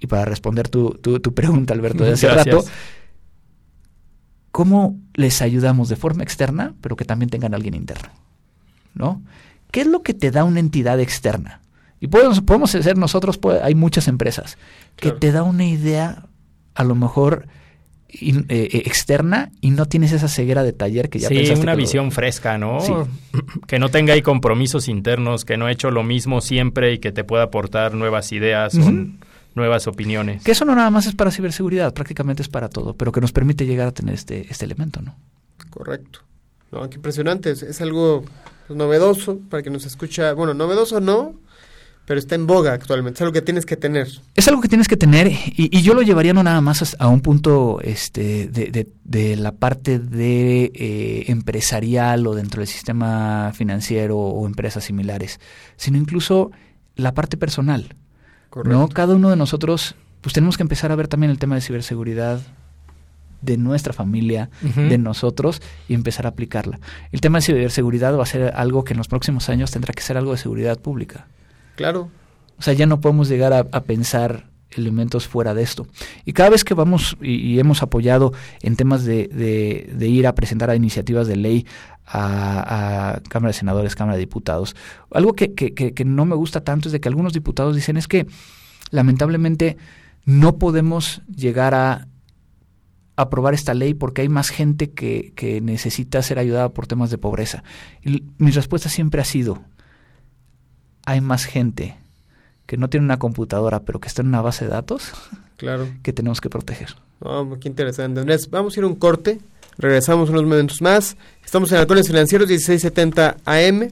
y para responder tu, tu, pregunta, Alberto, de hace rato, cómo les ayudamos de forma externa, pero que también tengan alguien interno. ¿No? ¿Qué es lo que te da una entidad externa? Y podemos, podemos ser nosotros, hay muchas empresas que te da una idea a lo mejor eh, eh, externa y no tienes esa ceguera de taller que ya sí, una visión fresca, ¿no? Que no tenga ahí compromisos internos, que no ha hecho lo mismo siempre y que te pueda aportar nuevas ideas o nuevas opiniones. Que eso no nada más es para ciberseguridad, prácticamente es para todo, pero que nos permite llegar a tener este, este elemento, ¿no? Correcto. No, qué impresionante, es, es algo novedoso para que nos escucha, bueno, novedoso no, pero está en boga actualmente, es algo que tienes que tener. Es algo que tienes que tener y, yo lo llevaría no nada más a un punto este, de, la parte de eh, empresarial o dentro del sistema financiero o empresas similares, sino incluso la parte personal. ¿no? Cada uno de nosotros pues tenemos que empezar a ver también el tema de ciberseguridad de nuestra familia, de nosotros y empezar a aplicarla. El tema de ciberseguridad va a ser algo que en los próximos años tendrá que ser algo de seguridad pública. Claro. O sea, ya no podemos llegar a, pensar elementos fuera de esto. Y cada vez que vamos y, hemos apoyado en temas de, de, ir a presentar a iniciativas de ley a, Cámara de Senadores, Cámara de Diputados, algo que, que, que, no me gusta tanto es de que algunos diputados dicen es que lamentablemente no podemos llegar a aprobar esta ley porque hay más gente que, que necesita ser ayudada por temas de pobreza. Y mi respuesta siempre ha sido, hay más gente que no tiene una computadora, pero que está en una base de datos, claro. que tenemos que proteger. Oh, qué interesante. Andrés, vamos a ir a un corte. Regresamos unos momentos más. Estamos en Halcones Financieros 1670 AM.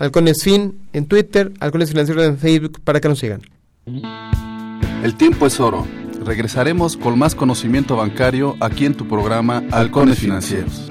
Halcones Fin en Twitter, Halcones Financieros en Facebook para que nos sigan. El tiempo es oro. Regresaremos con más conocimiento bancario aquí en tu programa Halcones Financieros.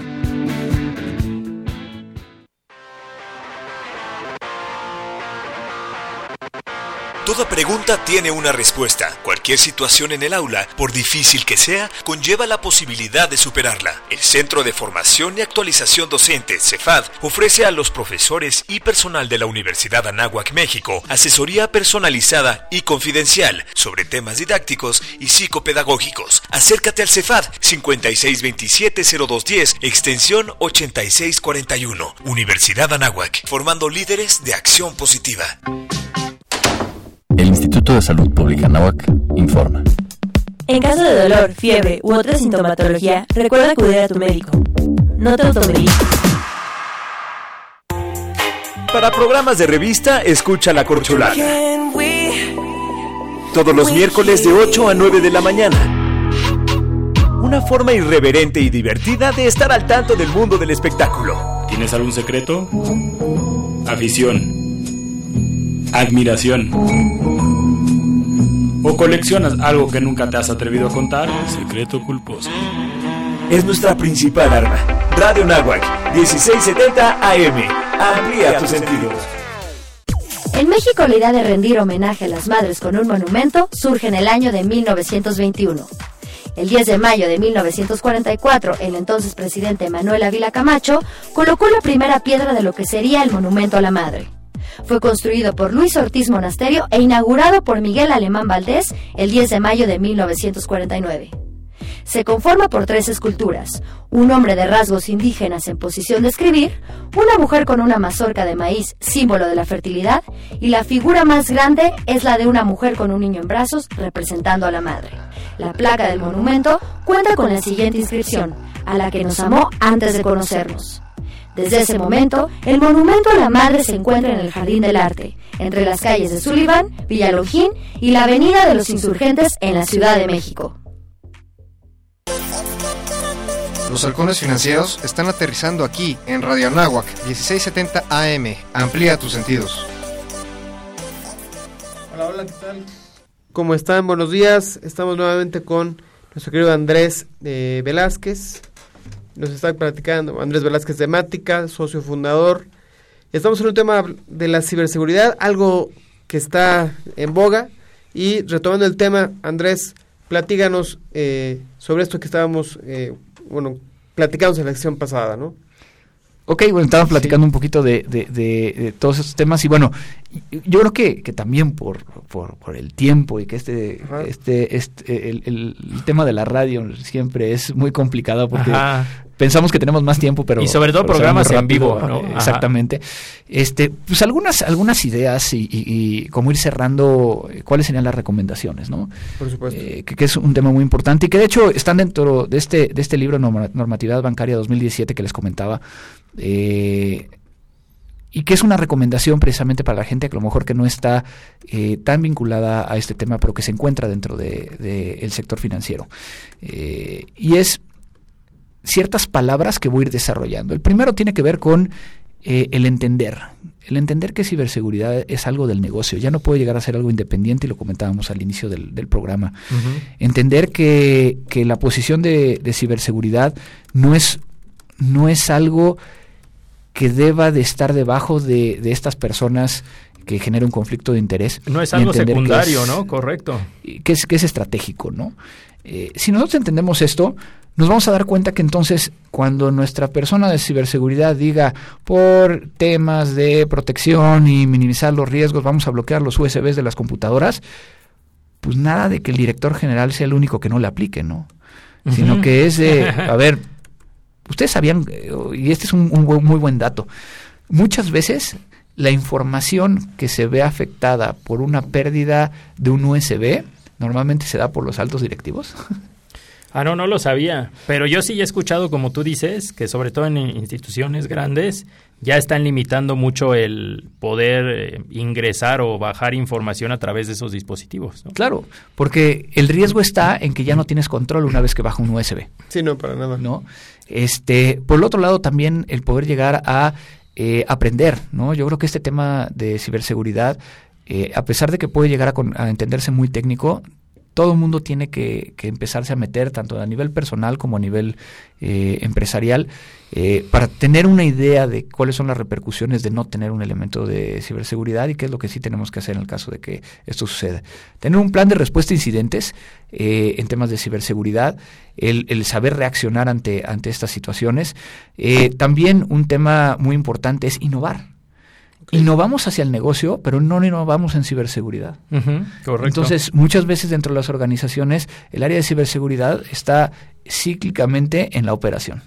Toda pregunta tiene una respuesta. Cualquier situación en el aula, por difícil que sea, conlleva la posibilidad de superarla. El Centro de Formación y Actualización Docente, CEFAD, ofrece a los profesores y personal de la Universidad Anáhuac, México, asesoría personalizada y confidencial sobre temas didácticos y psicopedagógicos. Acércate al CEFAD 5627-0210, extensión 8641. Universidad Anáhuac, formando líderes de acción positiva. El Instituto de Salud Pública Anáhuac informa. En caso de dolor, fiebre u otra sintomatología, recuerda acudir a tu médico. No te automediques. Para programas de revista, escucha La Corcholata. Todos los miércoles de 8 a 9 de la mañana. Una forma irreverente y divertida de estar al tanto del mundo del espectáculo. ¿Tienes algún secreto? Afición. Admiración. ¿O coleccionas algo que nunca te has atrevido a contar? Secreto culposo. Es nuestra principal arma. Radio Nahuac, 1670 AM. Amplía tus sentidos. En México la idea de rendir homenaje a las madres con un monumento surge en el año de 1921. El 10 de mayo de 1944, el entonces presidente Manuel Ávila Camacho colocó la primera piedra de lo que sería el monumento a la madre. Fue construido por Luis Ortiz Monasterio e inaugurado por Miguel Alemán Valdés el 10 de mayo de 1949. Se conforma por tres esculturas, un hombre de rasgos indígenas en posición de escribir, una mujer con una mazorca de maíz, símbolo de la fertilidad, y la figura más grande es la de una mujer con un niño en brazos representando a la madre. La placa del monumento cuenta con la siguiente inscripción, a la que nos amó antes de conocernos. Desde ese momento, el monumento a la madre se encuentra en el Jardín del Arte, entre las calles de Sullivan, Villalongín y la Avenida de los Insurgentes en la Ciudad de México. Los halcones financieros están aterrizando aquí en Radio Anáhuac 1670 AM. Amplía tus sentidos. Hola, hola, ¿qué tal? ¿Cómo están? Buenos días. Estamos nuevamente con nuestro querido Andrés eh, Velázquez. Nos está platicando Andrés Velázquez de Mática, socio fundador. Estamos en un tema de la ciberseguridad, algo que está en boga. Y retomando el tema, Andrés, platíganos eh, sobre esto que estábamos, eh, bueno, platicamos en la sección pasada, ¿no? Ok, bueno, estábamos platicando un poquito de, de, de, todos estos temas y bueno, yo creo que, que también por, por, por, el tiempo y que este, este, este el, el, tema de la radio siempre es muy complicado porque pensamos que tenemos más tiempo, pero y sobre todo programas en vivo, ¿no? exactamente. Este, pues algunas algunas ideas y, y, como ir cerrando eh, cuáles serían las recomendaciones, ¿no? Por supuesto. Eh, que, que, es un tema muy importante y que de hecho están dentro de este de este libro Normatividad Bancaria 2017 que les comentaba. Eh, y que es una recomendación precisamente para la gente que a lo mejor que no está eh, tan vinculada a este tema, pero que se encuentra dentro del de, el sector financiero. Eh, y es ciertas palabras que voy a ir desarrollando. El primero tiene que ver con eh, el entender. El entender que ciberseguridad es algo del negocio, ya no puede llegar a ser algo independiente, y lo comentábamos al inicio del, del programa. Uh -huh. Entender que, que, la posición de, de, ciberseguridad no es, no es algo que deba de estar debajo de, de estas personas que genera un conflicto de interés. No es algo secundario, es, ¿no? Correcto. Que es, que es estratégico, ¿no? Eh, si nosotros entendemos esto, nos vamos a dar cuenta que entonces cuando nuestra persona de ciberseguridad diga por temas de protección y minimizar los riesgos, vamos a bloquear los USBs de las computadoras, pues nada de que el director general sea el único que no le aplique, ¿no? Uh -huh. Sino que es de, a ver, ustedes sabían, y este es un, un muy buen dato, muchas veces la información que se ve afectada por una pérdida de un USB normalmente se da por los altos directivos. Ah, no, no lo sabía. Pero yo sí he escuchado, como tú dices, que sobre todo en instituciones grandes ya están limitando mucho el poder eh, ingresar o bajar información a través de esos dispositivos. ¿no? Claro, porque el riesgo está en que ya no tienes control una vez que baja un USB. Sí, no, para nada. ¿no? Este, por el otro lado, también el poder llegar a eh, aprender, ¿no? Yo creo que este tema de ciberseguridad, eh, a pesar de que puede llegar a, a entenderse muy técnico, todo el mundo tiene que, empezarse a meter, tanto a nivel personal como a nivel eh, empresarial, eh, para tener una idea de cuáles son las repercusiones de no tener un elemento de ciberseguridad y qué es lo que sí tenemos que hacer en el caso de que esto suceda. Tener un plan de respuesta a incidentes eh, en temas de ciberseguridad, el, saber reaccionar ante, ante estas situaciones. también un tema muy importante es innovar. Innovamos hacia el negocio, pero no innovamos en ciberseguridad. correcto. Entonces, muchas veces dentro de las organizaciones, el área de ciberseguridad está cíclicamente en la operación.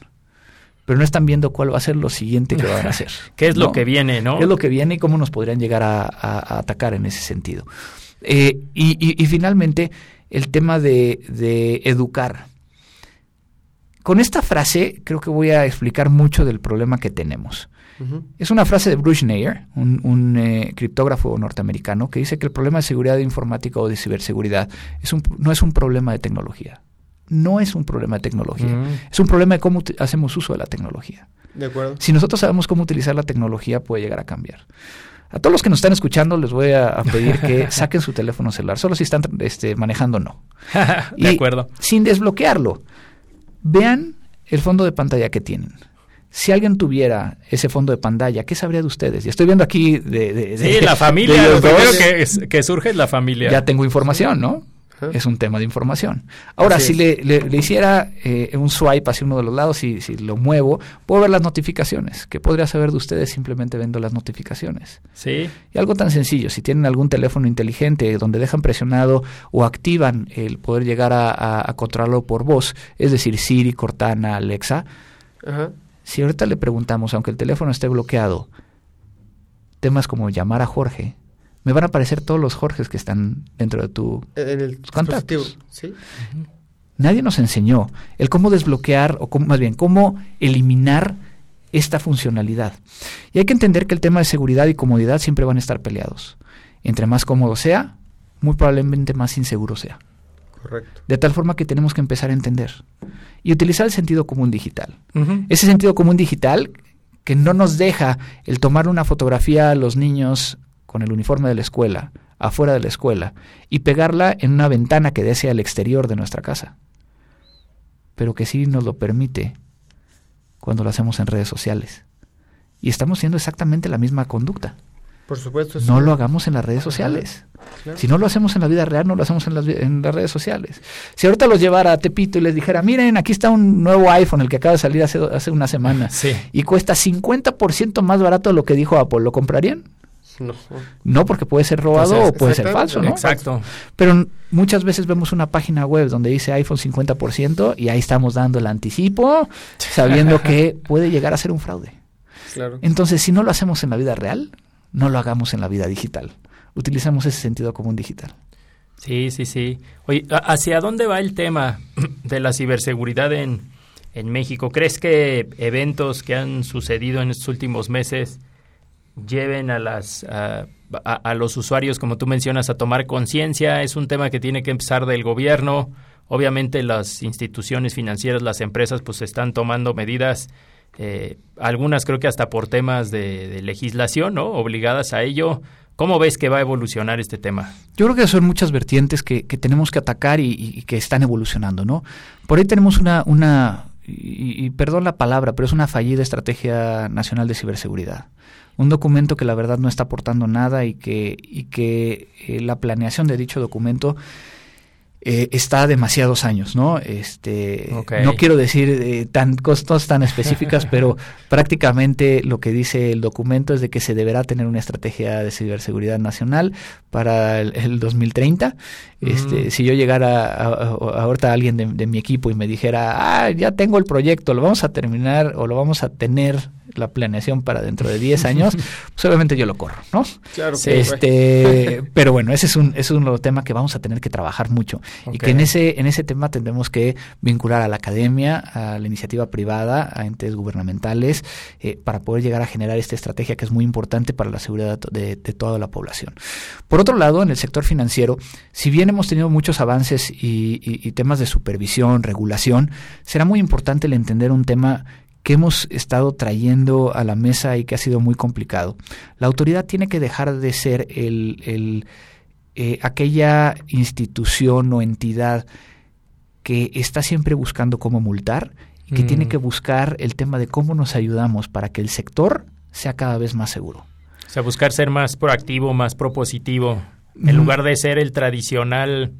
Pero no están viendo cuál va a ser lo siguiente que van a hacer. ¿Qué es lo que viene, no? ¿Qué es lo que viene y cómo nos podrían llegar a, atacar en ese sentido? Eh, y, finalmente, el tema de, de educar. Con esta frase creo que voy a explicar mucho del problema que tenemos. Es una frase de Bruce Nair, un, eh, criptógrafo norteamericano, que dice que el problema de seguridad informática o de ciberseguridad es un, no es un problema de tecnología. No es un problema de tecnología. Es un problema de cómo hacemos uso de la tecnología. De acuerdo. Si nosotros sabemos cómo utilizar la tecnología, puede llegar a cambiar. A todos los que nos están escuchando les voy a, pedir que saquen su teléfono celular, solo si están este, manejando no. de acuerdo. Sin desbloquearlo, vean el fondo de pantalla que tienen si alguien tuviera ese fondo de pantalla, ¿qué sabría de ustedes? Y estoy viendo aquí de... sí, la familia, lo primero que, surge es la familia. Ya tengo información, ¿no? Es un tema de información. Ahora, si le, hiciera eh, un swipe hacia uno de los lados y si lo muevo, puedo ver las notificaciones. ¿Qué podría saber de ustedes simplemente viendo las notificaciones? Sí. Y algo tan sencillo, si tienen algún teléfono inteligente donde dejan presionado o activan el poder llegar a, a controlarlo por voz, es decir, Siri, Cortana, Alexa, Ajá si ahorita le preguntamos, aunque el teléfono esté bloqueado, temas como llamar a Jorge, me van a aparecer todos los Jorges que están dentro de tu en el contactos. ¿sí? Nadie nos enseñó el cómo desbloquear, o cómo, más bien, cómo eliminar esta funcionalidad. Y hay que entender que el tema de seguridad y comodidad siempre van a estar peleados. Entre más cómodo sea, muy probablemente más inseguro sea. Correcto. De tal forma que tenemos que empezar a entender y utilizar el sentido común digital. Ese sentido común digital que no nos deja el tomar una fotografía a los niños con el uniforme de la escuela, afuera de la escuela, y pegarla en una ventana que desea al exterior de nuestra casa. Pero que sí nos lo permite cuando lo hacemos en redes sociales. Y estamos haciendo exactamente la misma conducta. Por supuesto. No lo hagamos en las redes sociales. Si no lo hacemos en la vida real, no lo hacemos en las, en las redes sociales. Si ahorita los llevara a Tepito y les dijera, miren, aquí está un nuevo iPhone, el que acaba de salir hace, hace una semana, y cuesta 50% más barato de lo que dijo Apple, ¿lo comprarían? No. No, porque puede ser robado pues o puede ser falso, ¿no? Exacto. Pero muchas veces vemos una página web donde dice iPhone 50% y ahí estamos dando el anticipo, sabiendo que puede llegar a ser un fraude. Claro. Entonces, si no lo hacemos en la vida real, no lo hagamos en la vida digital. Utilizamos ese sentido común digital. Sí, sí, sí. Oye, ¿hacia dónde va el tema de la ciberseguridad en, en México? ¿Crees que eventos que han sucedido en estos últimos meses lleven a las a, a, los usuarios, como tú mencionas, a tomar conciencia? Es un tema que tiene que empezar del gobierno. Obviamente las instituciones financieras, las empresas, pues están tomando medidas eh, algunas creo que hasta por temas de, legislación, ¿no? Obligadas a ello. ¿Cómo ves que va a evolucionar este tema? Yo creo que son muchas vertientes que, tenemos que atacar y, que están evolucionando, ¿no? Por ahí tenemos una, una y, perdón la palabra, pero es una fallida estrategia nacional de ciberseguridad. Un documento que la verdad no está aportando nada y que, y que eh, la planeación de dicho documento eh, está demasiados años, ¿no? Este, no quiero decir eh, tan costos tan específicas, pero prácticamente lo que dice el documento es de que se deberá tener una estrategia de ciberseguridad nacional para el, 2030. Este, mm. si yo llegara a, ahorita alguien de, de, mi equipo y me dijera, ah, ya tengo el proyecto, lo vamos a terminar o lo vamos a tener la planeación para dentro de 10 años, pues obviamente yo lo corro, ¿no? Claro. Este, pero bueno, ese es un es un tema que vamos a tener que trabajar mucho y que en ese en ese tema tendremos que vincular a la academia, a la iniciativa privada, a entes gubernamentales eh, para poder llegar a generar esta estrategia que es muy importante para la seguridad de, toda la población. Por otro lado, en el sector financiero, si bien hemos tenido muchos avances y, y temas de supervisión, regulación, será muy importante el entender un tema que hemos estado trayendo a la mesa y que ha sido muy complicado. La autoridad tiene que dejar de ser el, eh, aquella institución o entidad que está siempre buscando cómo multar y que tiene Mm. que buscar el tema de cómo nos ayudamos para que el sector sea cada vez más seguro. O sea, buscar ser más proactivo, más propositivo, en Mm. lugar de ser el tradicional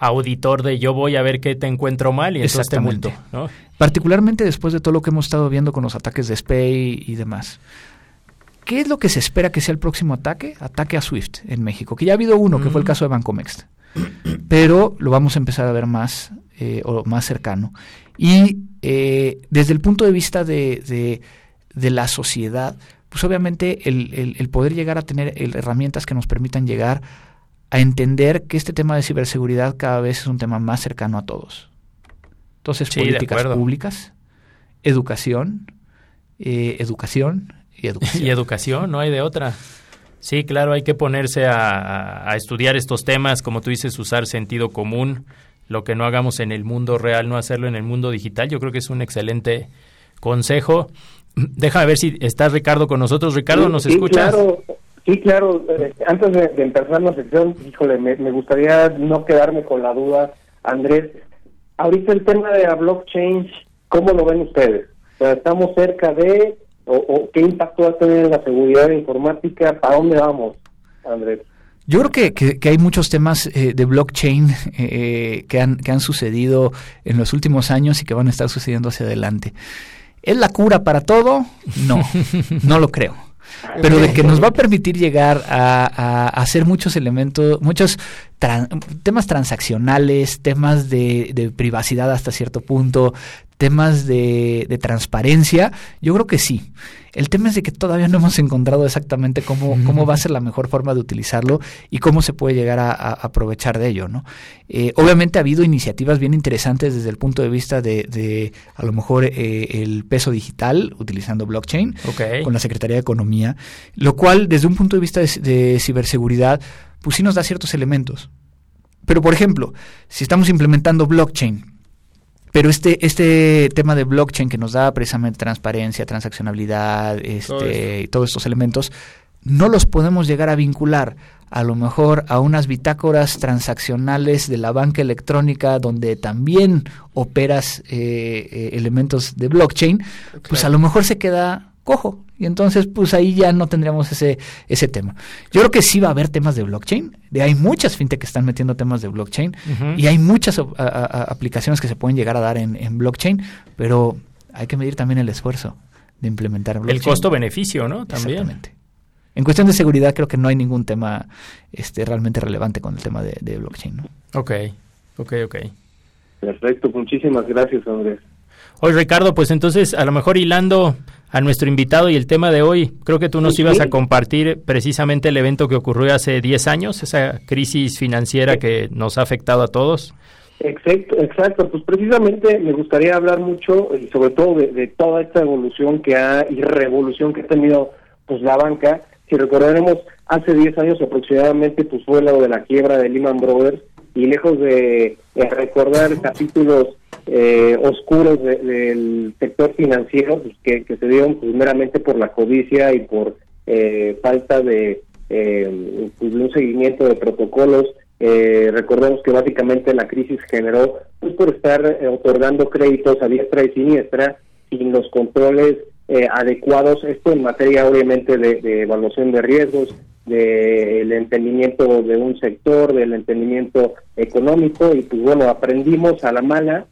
auditor de yo voy a ver qué te encuentro mal y entonces te multo, ¿no? Particularmente después de todo lo que hemos estado viendo con los ataques de SPAY y demás. ¿Qué es lo que se espera que sea el próximo ataque? Ataque a SWIFT en México, que ya ha habido uno, que fue el caso de Bancomext. Pero lo vamos a empezar a ver más, eh, o más cercano. Y eh, desde el punto de vista de, de- de la sociedad, pues obviamente el, el- el poder llegar a tener herramientas que nos permitan llegar a entender que este tema de ciberseguridad cada vez es un tema más cercano a todos. Entonces, Sí, políticas públicas, educación, eh, educación y educación. Y educación, no hay de otra. Sí, claro, hay que ponerse a, a estudiar estos temas, como tú dices, usar sentido común, lo que no hagamos en el mundo real, no hacerlo en el mundo digital. Yo creo que es un excelente consejo. Déjame ver si está Ricardo con nosotros. Ricardo, ¿nos sí, escuchas? Claro, sí, claro. Eh, Antes de, de empezar la sección, híjole, me, me gustaría no quedarme con la duda, Andrés. Ahorita el tema de la blockchain, ¿cómo lo ven ustedes? O sea, ¿Estamos cerca de, o, o qué impacto va a tener en la seguridad informática? ¿Para dónde vamos, Andrés? Yo creo que, que- que hay muchos temas eh, de blockchain eh, que, han, que han sucedido en los últimos años y que van a estar sucediendo hacia adelante. ¿Es la cura para todo? No, no lo creo. Pero de que nos va a permitir llegar a, hacer muchos elementos, muchos tran- temas transaccionales, temas de, de privacidad hasta cierto punto, temas de, de transparencia, yo creo que sí. El tema es de que todavía no hemos encontrado exactamente cómo, cómo va a ser la mejor forma de utilizarlo y cómo se puede llegar a, a aprovechar de ello, ¿no? Eh, obviamente ha habido iniciativas bien interesantes desde el punto de vista de, de a lo mejor eh, el peso digital utilizando blockchain Ok. con la Secretaría de Economía, lo cual desde un punto de vista de, de ciberseguridad, pues sí nos da ciertos elementos. Pero por ejemplo, si estamos implementando blockchain, pero este, este tema de blockchain que nos da precisamente transparencia, transaccionabilidad, este, y todos estos elementos, no los podemos llegar a vincular a lo mejor a unas bitácoras transaccionales de la banca electrónica donde también operas eh, eh, elementos de blockchain, pues a lo mejor se queda cojo. Y entonces, pues ahí ya no tendríamos ese, ese tema. Yo creo que sí va a haber temas de blockchain. De, hay muchas fintech que están metiendo temas de blockchain y hay muchas a- a- a- aplicaciones que se pueden llegar a dar en, en blockchain, pero hay que medir también el esfuerzo de implementar blockchain. El costo-beneficio, ¿no? También. Exactamente. En cuestión de seguridad creo que no hay ningún tema este, realmente relevante con el tema de, de blockchain. ¿no? Ok, ok, ok. Perfecto, muchísimas gracias, Andrés. Oye, Ricardo, pues entonces, a lo mejor hilando a nuestro invitado y el tema de hoy, creo que tú nos Sí, ibas sí. a compartir precisamente el evento que ocurrió hace 10 años, esa crisis financiera que nos ha afectado a todos. Exacto, exacto. Pues precisamente me gustaría hablar mucho y sobre todo de, de toda esta evolución que ha y revolución que ha tenido pues la banca. Si recordaremos, hace 10 años aproximadamente pues fue lo de la quiebra de Lehman Brothers y lejos de, de recordar capítulos eh, oscuros de- del sector financiero pues, que, se dieron pues, meramente por la codicia y por eh, falta de eh, pues, de un seguimiento de protocolos. Eh, recordemos que básicamente la crisis generó pues, por estar eh, otorgando créditos a diestra y siniestra sin los controles eh, adecuados, esto en materia obviamente de, de evaluación de riesgos, del entendimiento de un sector, del entendimiento económico y pues bueno, aprendimos a la mala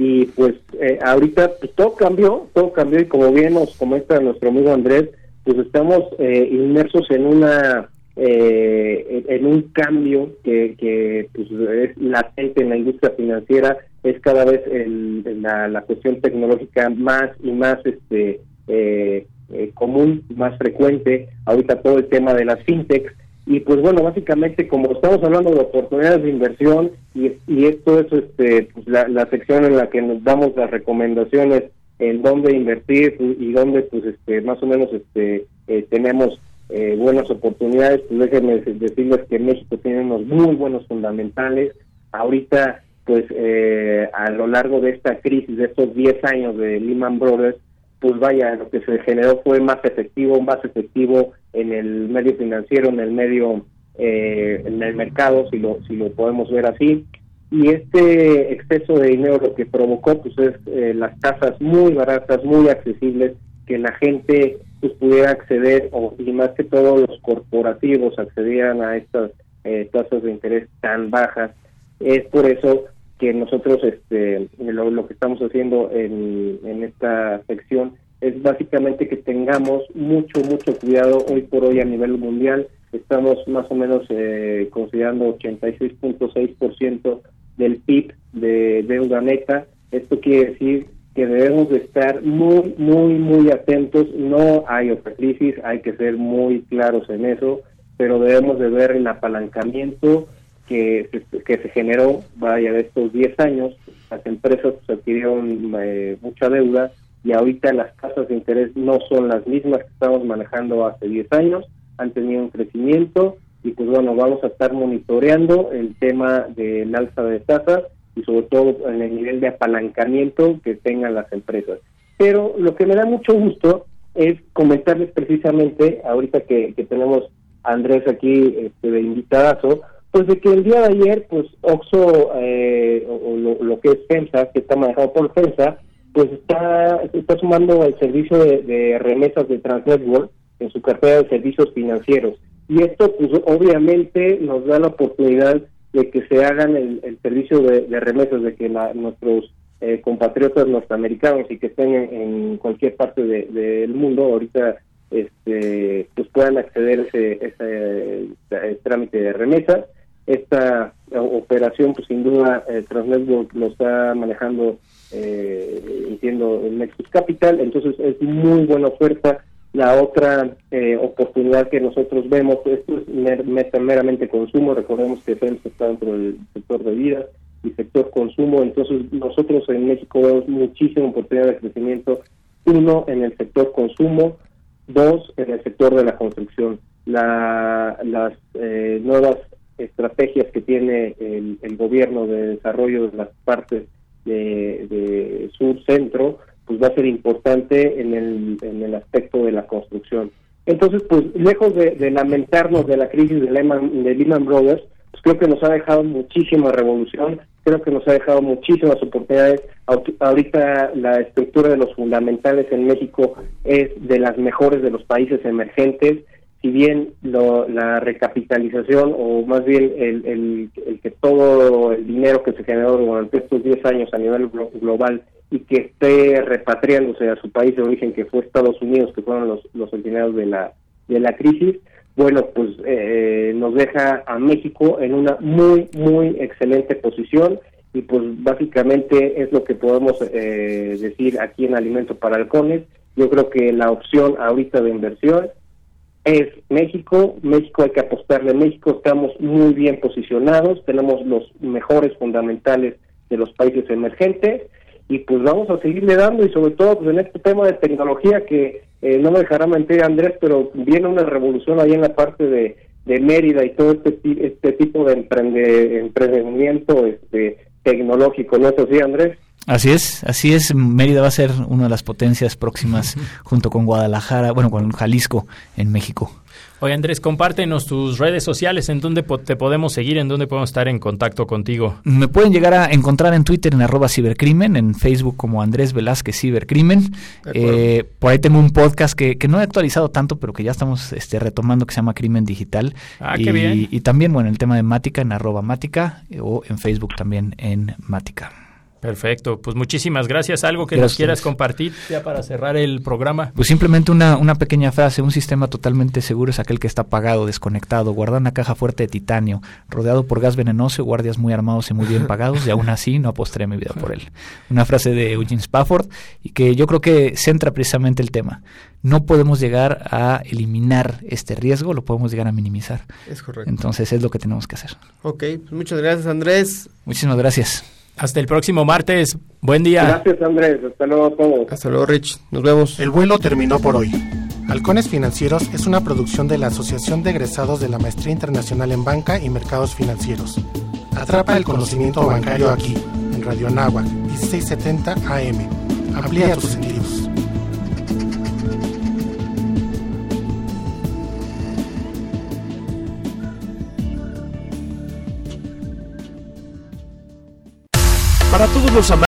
y pues eh, ahorita pues, todo cambió, todo cambió y como bien nos comenta nuestro amigo Andrés, pues estamos eh, inmersos en una eh, en un cambio que, que pues, es latente en la industria financiera, es cada vez el- la, la cuestión tecnológica más y más este eh, eh, común, más frecuente, ahorita todo el tema de las fintechs, y pues bueno, básicamente como estamos hablando de oportunidades de inversión y, y esto es este, pues, la, la sección en la que nos damos las recomendaciones en dónde invertir y dónde pues este más o menos este eh, tenemos eh, buenas oportunidades, pues déjenme decirles que México tiene unos muy buenos fundamentales. Ahorita, pues eh, a lo largo de esta crisis, de estos 10 años de Lehman Brothers, pues vaya, lo que se generó fue más efectivo, más efectivo en el medio financiero, en el medio eh, en el mercado, si lo, si lo podemos ver así. Y este exceso de dinero lo que provocó pues es eh, las tasas muy baratas, muy accesibles, que la gente pues pudiera acceder, o, y más que todo los corporativos accedían a estas eh, tasas de interés tan bajas. Es por eso que nosotros este lo, que estamos haciendo en, en esta sección es básicamente que tengamos mucho, mucho cuidado hoy por hoy a nivel mundial. Estamos más o menos eh, considerando 86.6% del PIB de deuda neta. Esto quiere decir que debemos de estar muy, muy, muy atentos. No hay otra crisis, hay que ser muy claros en eso, pero debemos de ver el apalancamiento que se, que se generó, vaya, de estos 10 años. Las empresas pues, adquirieron eh, mucha deuda y ahorita las tasas de interés no son las mismas que estamos manejando hace 10 años, han tenido un crecimiento y pues bueno, vamos a estar monitoreando el tema del alza de tasas y sobre todo en el nivel de apalancamiento que tengan las empresas. Pero lo que me da mucho gusto es comentarles precisamente, ahorita que, tenemos a Andrés aquí este, de invitadazo, pues de que el día de ayer, pues Oxo, eh, o, lo, que es FEMSA, que está manejado por FEMSA, pues está, está sumando el servicio de, remesas de Transnetwork en su cartera de servicios financieros. Y esto, pues obviamente nos da la oportunidad de que se hagan el, servicio de, remesas, de que nuestros eh, compatriotas norteamericanos y que estén en, cualquier parte del mundo ahorita este pues puedan acceder a ese, ese, trámite de remesas esta operación pues sin duda eh, Transnetwork lo está manejando eh, entiendo el Nexus Capital. Entonces es muy buena oferta. La otra eh, oportunidad que nosotros vemos, esto es meramente consumo, recordemos que FEMS está dentro del sector de vida y sector consumo, entonces nosotros en México vemos muchísima oportunidad de crecimiento, uno en el sector consumo, dos en el sector de la construcción. La, las eh, nuevas estrategias que tiene el, el, gobierno de desarrollo de las partes de, de sur-centro, pues va a ser importante en el, en el aspecto de la construcción. Entonces, pues lejos de, lamentarnos de la crisis de Lehman, de Lehman Brothers, pues creo que nos ha dejado muchísima revolución, creo que nos ha dejado muchísimas oportunidades. Ahorita la estructura de los fundamentales en México es de las mejores de los países emergentes si bien la recapitalización o más bien el, el, que todo el dinero que se generó durante estos 10 años a nivel global y que esté repatriándose a su país de origen que fue Estados Unidos que fueron los los originarios de la de la crisis bueno pues eh, nos deja a México en una muy muy excelente posición y pues básicamente es lo que podemos eh, decir aquí en Alimento para Halcones. Yo creo que la opción ahorita de inversión es México, México hay que apostarle, México. Estamos muy bien posicionados, tenemos los mejores fundamentales de los países emergentes. Y pues vamos a seguirle dando. Y sobre todo pues en este tema de tecnología que eh, no me dejará mentir Andrés, pero viene una revolución ahí en la parte de, de Mérida y todo este, este tipo de emprendimiento este, tecnológico, ¿no es así Andrés? Así es, así es. Mérida va a ser una de las potencias próximas junto con Guadalajara, bueno, con Jalisco en México. Oye Andrés, compártenos tus redes sociales, en dónde te podemos seguir, en dónde podemos estar en contacto contigo. Me pueden llegar a encontrar en Twitter en arroba cibercrimen, en Facebook como Andrés Velázquez Cibercrimen. Eh, por ahí tengo un podcast que, que, no he actualizado tanto, pero que ya estamos este, retomando, que se llama Crimen Digital. Ah, y, qué bien. Y también, bueno, el tema de Mática en arroba Mática o en Facebook también en Mática. Perfecto, pues muchísimas gracias. ¿Algo que nos quieras compartir ya para cerrar el programa? Pues simplemente una, una pequeña frase, un sistema totalmente seguro es aquel que está apagado, desconectado, guardado en una caja fuerte de titanio, rodeado por gas venenoso, guardias muy armados y muy bien pagados, y aún así no apostré mi vida por él. Una frase de Eugene Spafford y que yo creo que centra precisamente el tema. No podemos llegar a eliminar este riesgo, lo podemos llegar a minimizar. Es correcto. Entonces es lo que tenemos que hacer. Ok, pues muchas gracias Andrés. Muchísimas gracias. Hasta el próximo martes. Buen día. Gracias, Andrés. Hasta luego a todos. Hasta luego, Rich. Nos vemos. El vuelo terminó por hoy. Halcones Financieros es una producción de la Asociación de Egresados de la Maestría Internacional en Banca y Mercados Financieros. Atrapa el conocimiento bancario aquí, en Radio Anáhuac, 1670 AM. Amplía tus sentidos. Para todos los amantes